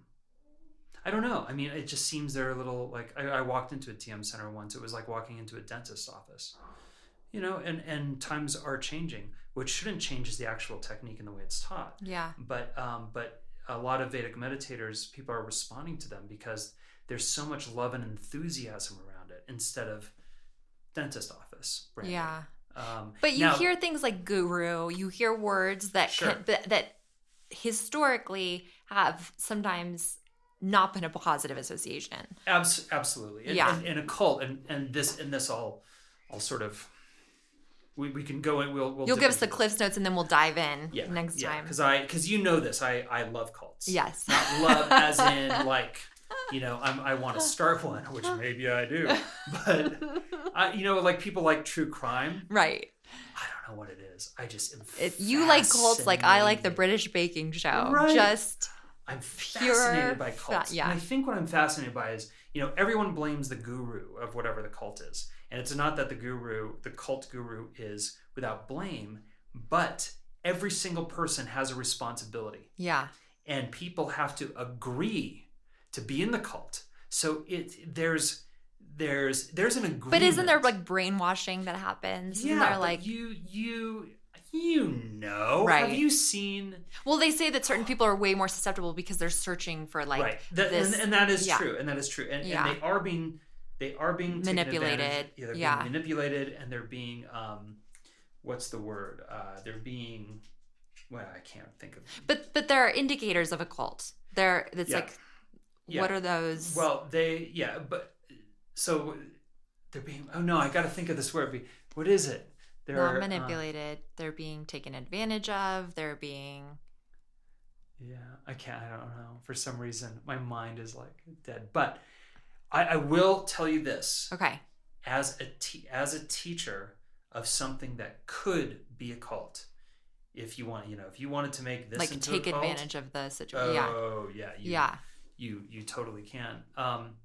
I don't know. I mean, it just seems they're a little like I, I walked into a TM center once. It was like walking into a dentist's office, you know. And and times are changing. What shouldn't change is the actual technique and the way it's taught. yeah But um, but a lot of Vedic meditators, people are responding to them because there's so much love and enthusiasm around it instead of dentist office. branding. yeah Um, But you now- hear things like guru, you hear words that Sure. can, that, that historically have sometimes not been a positive association. Abs- absolutely. And, Yeah. And, and a cult, and and this and this all, all sort of. We, we can go in. We'll, we'll You'll give us the cliffs notes and then we'll dive in yeah, next yeah, time. because I because you know this. I I love cults. Yes. Not love as in [LAUGHS] like, you know, I'm I want to start one, which [LAUGHS] maybe I do, [LAUGHS] but I, you know, like people like true crime. Right. I don't know what it is. I just am. It, you like cults like I like the. British baking show. Right. Just I'm fascinated by fa- cults. yeah. And I think what I'm fascinated by is, you know, everyone blames the guru of whatever the cult is. And it's not that the guru, the cult guru is without blame, but every single person has a responsibility. yeah. And people have to agree to be in the cult. So it there's there's there's an agreement. But isn't there like brainwashing that happens? Isn't yeah, there like you you you know. Right. Have you seen well they say that certain people are way more susceptible because they're searching for like right that, this and, and that is yeah. true and that is true and, Yeah. and they are being they are being Manipulated. yeah, they're Yeah. being manipulated and they're being um what's the word uh they're being well i can't think of but but there are indicators of a cult. There it's Yeah. like Yeah. what are those well they yeah but so they're being oh no i gotta think of this word what is it they're not uh, manipulated. they're being taken advantage of. They're being Yeah, I can't. I don't know. For some reason, my mind is like dead. But I, I will tell you this: okay. as a te- as a teacher of something that could be a cult, if you want, you know, if you wanted to make this like into take a cult, advantage of the situation. Oh yeah, you, Yeah. you you totally can. Um,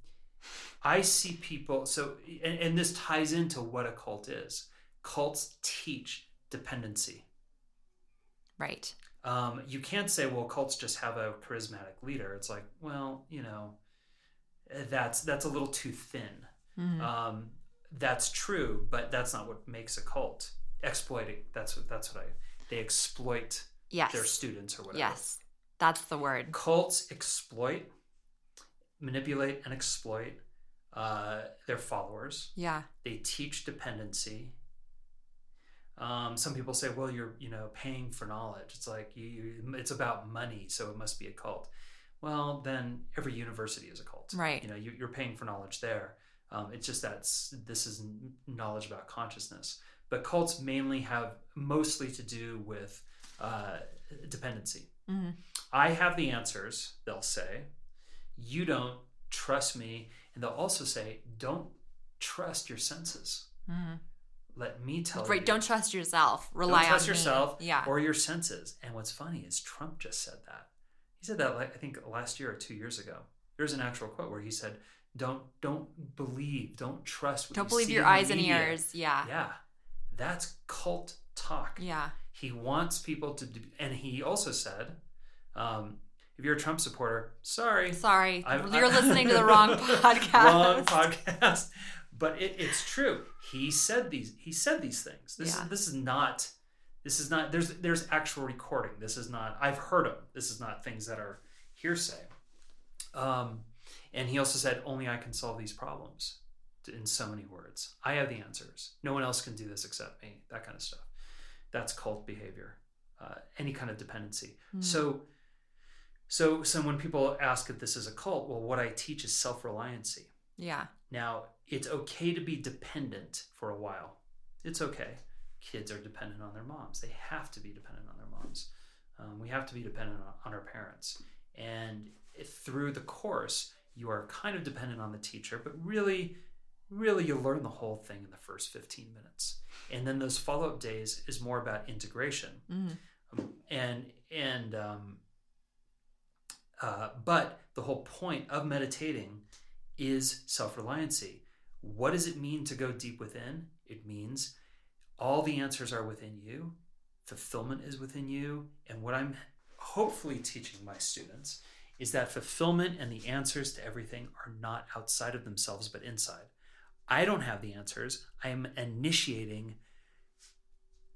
I see people. So, and, and this ties into what a cult is. Cults teach dependency. Right. um, you can't say, well, cults just have a charismatic leader. It's like, well, you know, that's that's a little too thin. Mhm. Um, that's true, but that's not what makes a cult. Exploiting. That's what that's what I. They exploit yes. their students or whatever. Yes. That's the word. Cults exploit, manipulate, and exploit uh, their followers. Yeah. They teach dependency. Um, some people say, "Well, you're you know paying for knowledge." It's like you, you, it's about money, so it must be a cult. Well, then every university is a cult, Right. You know, you, you're paying for knowledge there. Um, it's just that this is knowledge about consciousness, but cults mainly have mostly to do with uh, dependency. Mhm. I have the answers. They'll say, "You don't trust me," and they'll also say, "Don't trust your senses." Mm-hmm. let me tell you. Right. Don't trust yourself. Don't Rely trust on me. yourself Yeah. or your senses. And what's funny is Trump just said that. He said that like I think last year or two years ago. There's an actual quote where he said, "Don't don't believe, don't trust. What Don't you believe your eyes and ears. Yeah. Yeah, that's cult talk. Yeah. He wants people to, do, and he also said, um, "If you're a Trump supporter, sorry, Sorry. I've- You're I- listening to the [LAUGHS] wrong podcast. wrong podcast." But it, it's true. He said these. He said these things. This Yeah. is this is not. This is not. There's there's actual recording. This is not. I've heard them. This is not things that are hearsay. Um, and he also said, "Only I can solve these problems." In so many words, I have the answers. No one else can do this except me. That kind of stuff. That's cult behavior. Uh, any kind of dependency. Mm. So. So, so when people ask if this is a cult, well, what I teach is self-reliancy. Yeah. Now, it's okay to be dependent for a while. It's okay. Kids are dependent on their moms. They have to be dependent on their moms. Um, we have to be dependent on, on our parents. And if, through the course, you are kind of dependent on the teacher, but really, really, you learn the whole thing in the first 15 minutes. And then those follow up days is more about integration. Mhm. Um, and, and, um, uh, but the whole point of meditating is self reliancy. What does it mean to go deep within? It means all the answers are within you, fulfillment is within you. And what I'm hopefully teaching my students is that fulfillment and the answers to everything are not outside of themselves, but inside. I don't have the answers. I am initiating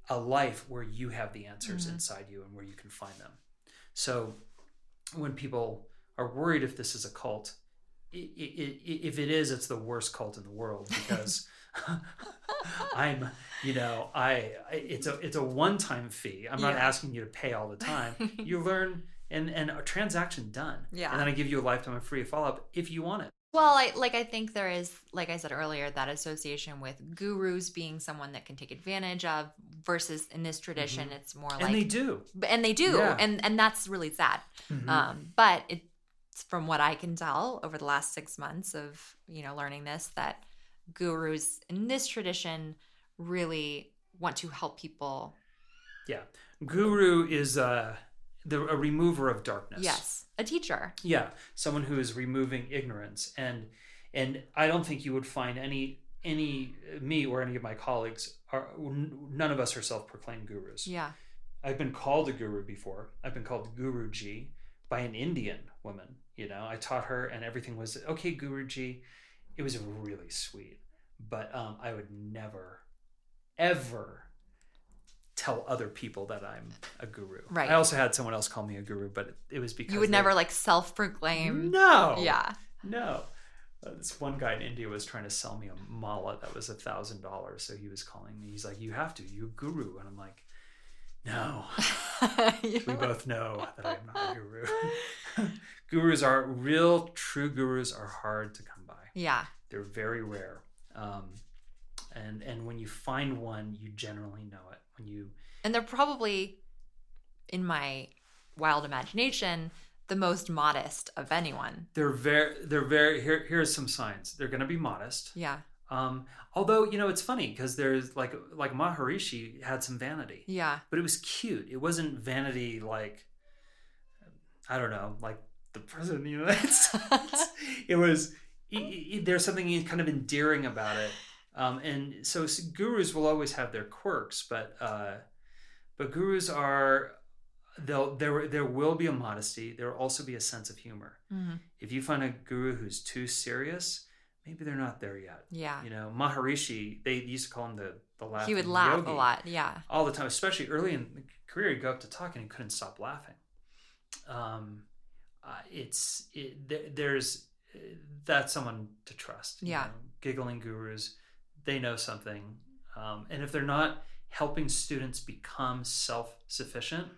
a life where you have the answers Mhm. inside you and where you can find them. So when people are worried if this is a cult, if it is, it's the worst cult in the world [LAUGHS] because [LAUGHS] I'm, you know, I I- it's a it's a one time fee. I'm not Yeah. asking you to pay all the time. [LAUGHS] You learn and and a transaction done. Yeah. And then I give you a lifetime of free follow up if you want it. Well, I like I think there is, like I said earlier, that association with gurus being someone that can take advantage of versus in this tradition, it's more and like they do. And they do Yeah. and and that's really sad Mhm. um but it's from what i can tell over the last six months of you know learning this that gurus in this tradition really want to help people yeah. Guru is uh, the a remover of darkness. yes a teacher Yeah, someone who is removing ignorance, and and I don't think you would find any any me or any of my colleagues are none of us are self-proclaimed gurus. yeah I've been called a guru before. I've been called Guruji by an Indian woman. You know, I taught her, and everything was okay, Guruji. It was really sweet, but um, I would never, ever tell other people that I'm a guru. Right. I also had someone else call me a guru, but it, it was because you would they- never like self-proclaim No. yeah No. Uh, this one guy in India was trying to sell me a mala that was a thousand dollars. So he was calling me. He's like, "You have to. You guru." And I'm like, "No." [LAUGHS] we both know that I'm not a guru. [LAUGHS] gurus are real, true gurus are hard to come. Yeah They're very rare. Um, and and when you find one, you generally know it. When you and they're probably in my wild imagination the most modest of anyone they're very they're very here here's some signs. They're going to be modest. yeah Um, although you know it's funny because there's like like Maharishi had some vanity, yeah but it was cute. It wasn't vanity like I don't know, like the president of the United [LAUGHS] States. [LAUGHS] it was i i there's something kind of endearing about it, um, and so gurus will always have their quirks, but uh, but gurus are they'll there there will be a modesty. There will also be a sense of humor. Mhm. If you find a guru who's too serious, maybe they're not there yet. yeah You know, Maharishi, they used to call him the the laughing he would laugh yogi a lot yeah all the time, especially early in the career. He'd go up to talk and he couldn't stop laughing. Um, uh, it's it, there, there's that's someone to trust. you Yeah. know. giggling gurus, they know something, um, and if they're not helping students become self sufficient,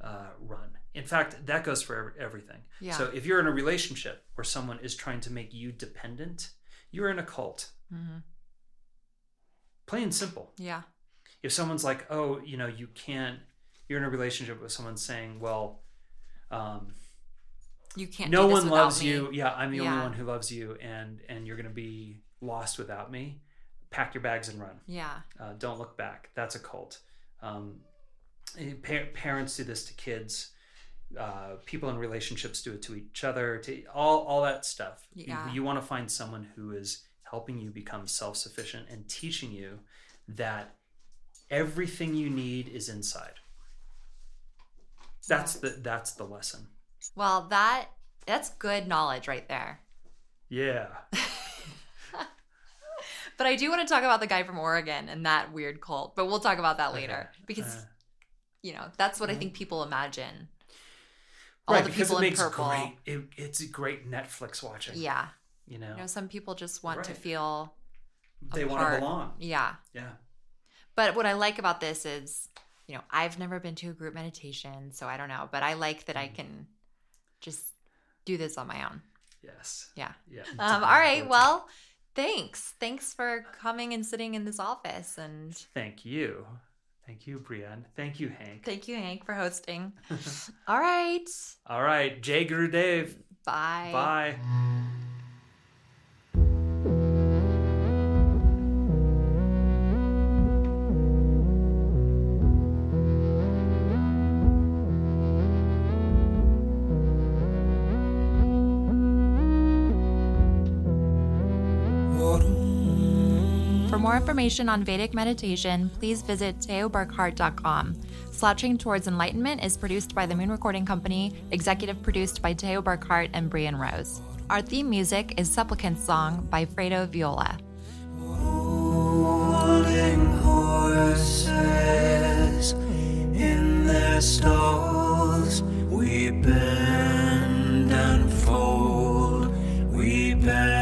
uh, run. In fact, that goes for every, everything. Yeah. So if you're in a relationship where someone is trying to make you dependent, you're in a cult. Mhm. Plain and simple. yeah If someone's like, oh, you know, you can't, you're in a relationship with someone saying, well, um, you can't no do this one loves me. you. Yeah, I'm the only one who loves you, and and you're gonna be lost without me. Pack your bags and run. yeah Uh, don't look back. That's a cult. Um, eh, pa- parents do this to kids. Uh, people in relationships do it to each other. To all all that stuff. You- Yeah. You, want to find someone who is helping you become self sufficient and teaching you that everything you need is inside. That's the that's the lesson. Well, that that's good knowledge right there. Yeah. [LAUGHS] But I do want to talk about the guy from Oregon and that weird cult. But we'll talk about that later Okay. because Uh, you know that's what I think people imagine. All right, the because people it in purple. great. It, it's a great Netflix watching. Yeah, You know, you know, some people just want to feel they want to belong. yeah. Yeah. But what I like about this is, you know, I've never been to a group meditation, so I don't know. But I like that Mm. I can just do this on my own. Yes. Yeah. Yeah. Um, all right. Well, thanks. Thanks for coming and sitting in this office. And Thank you. Thank you, Brienne. Thank you, Hank. thank you, Hank, for hosting. [LAUGHS] all right. All right, Jai Guru Dev. Bye. Bye. Information on Vedic meditation, please visit teoburkhart.com. Slouching Towards Enlightenment is produced by the Moon Recording Company, executive produced by Teo Burkhart and Brian Rose. Our theme music is Supplicant Song by Fredo Viola. Horses in their stalls, we bend and fold, we bend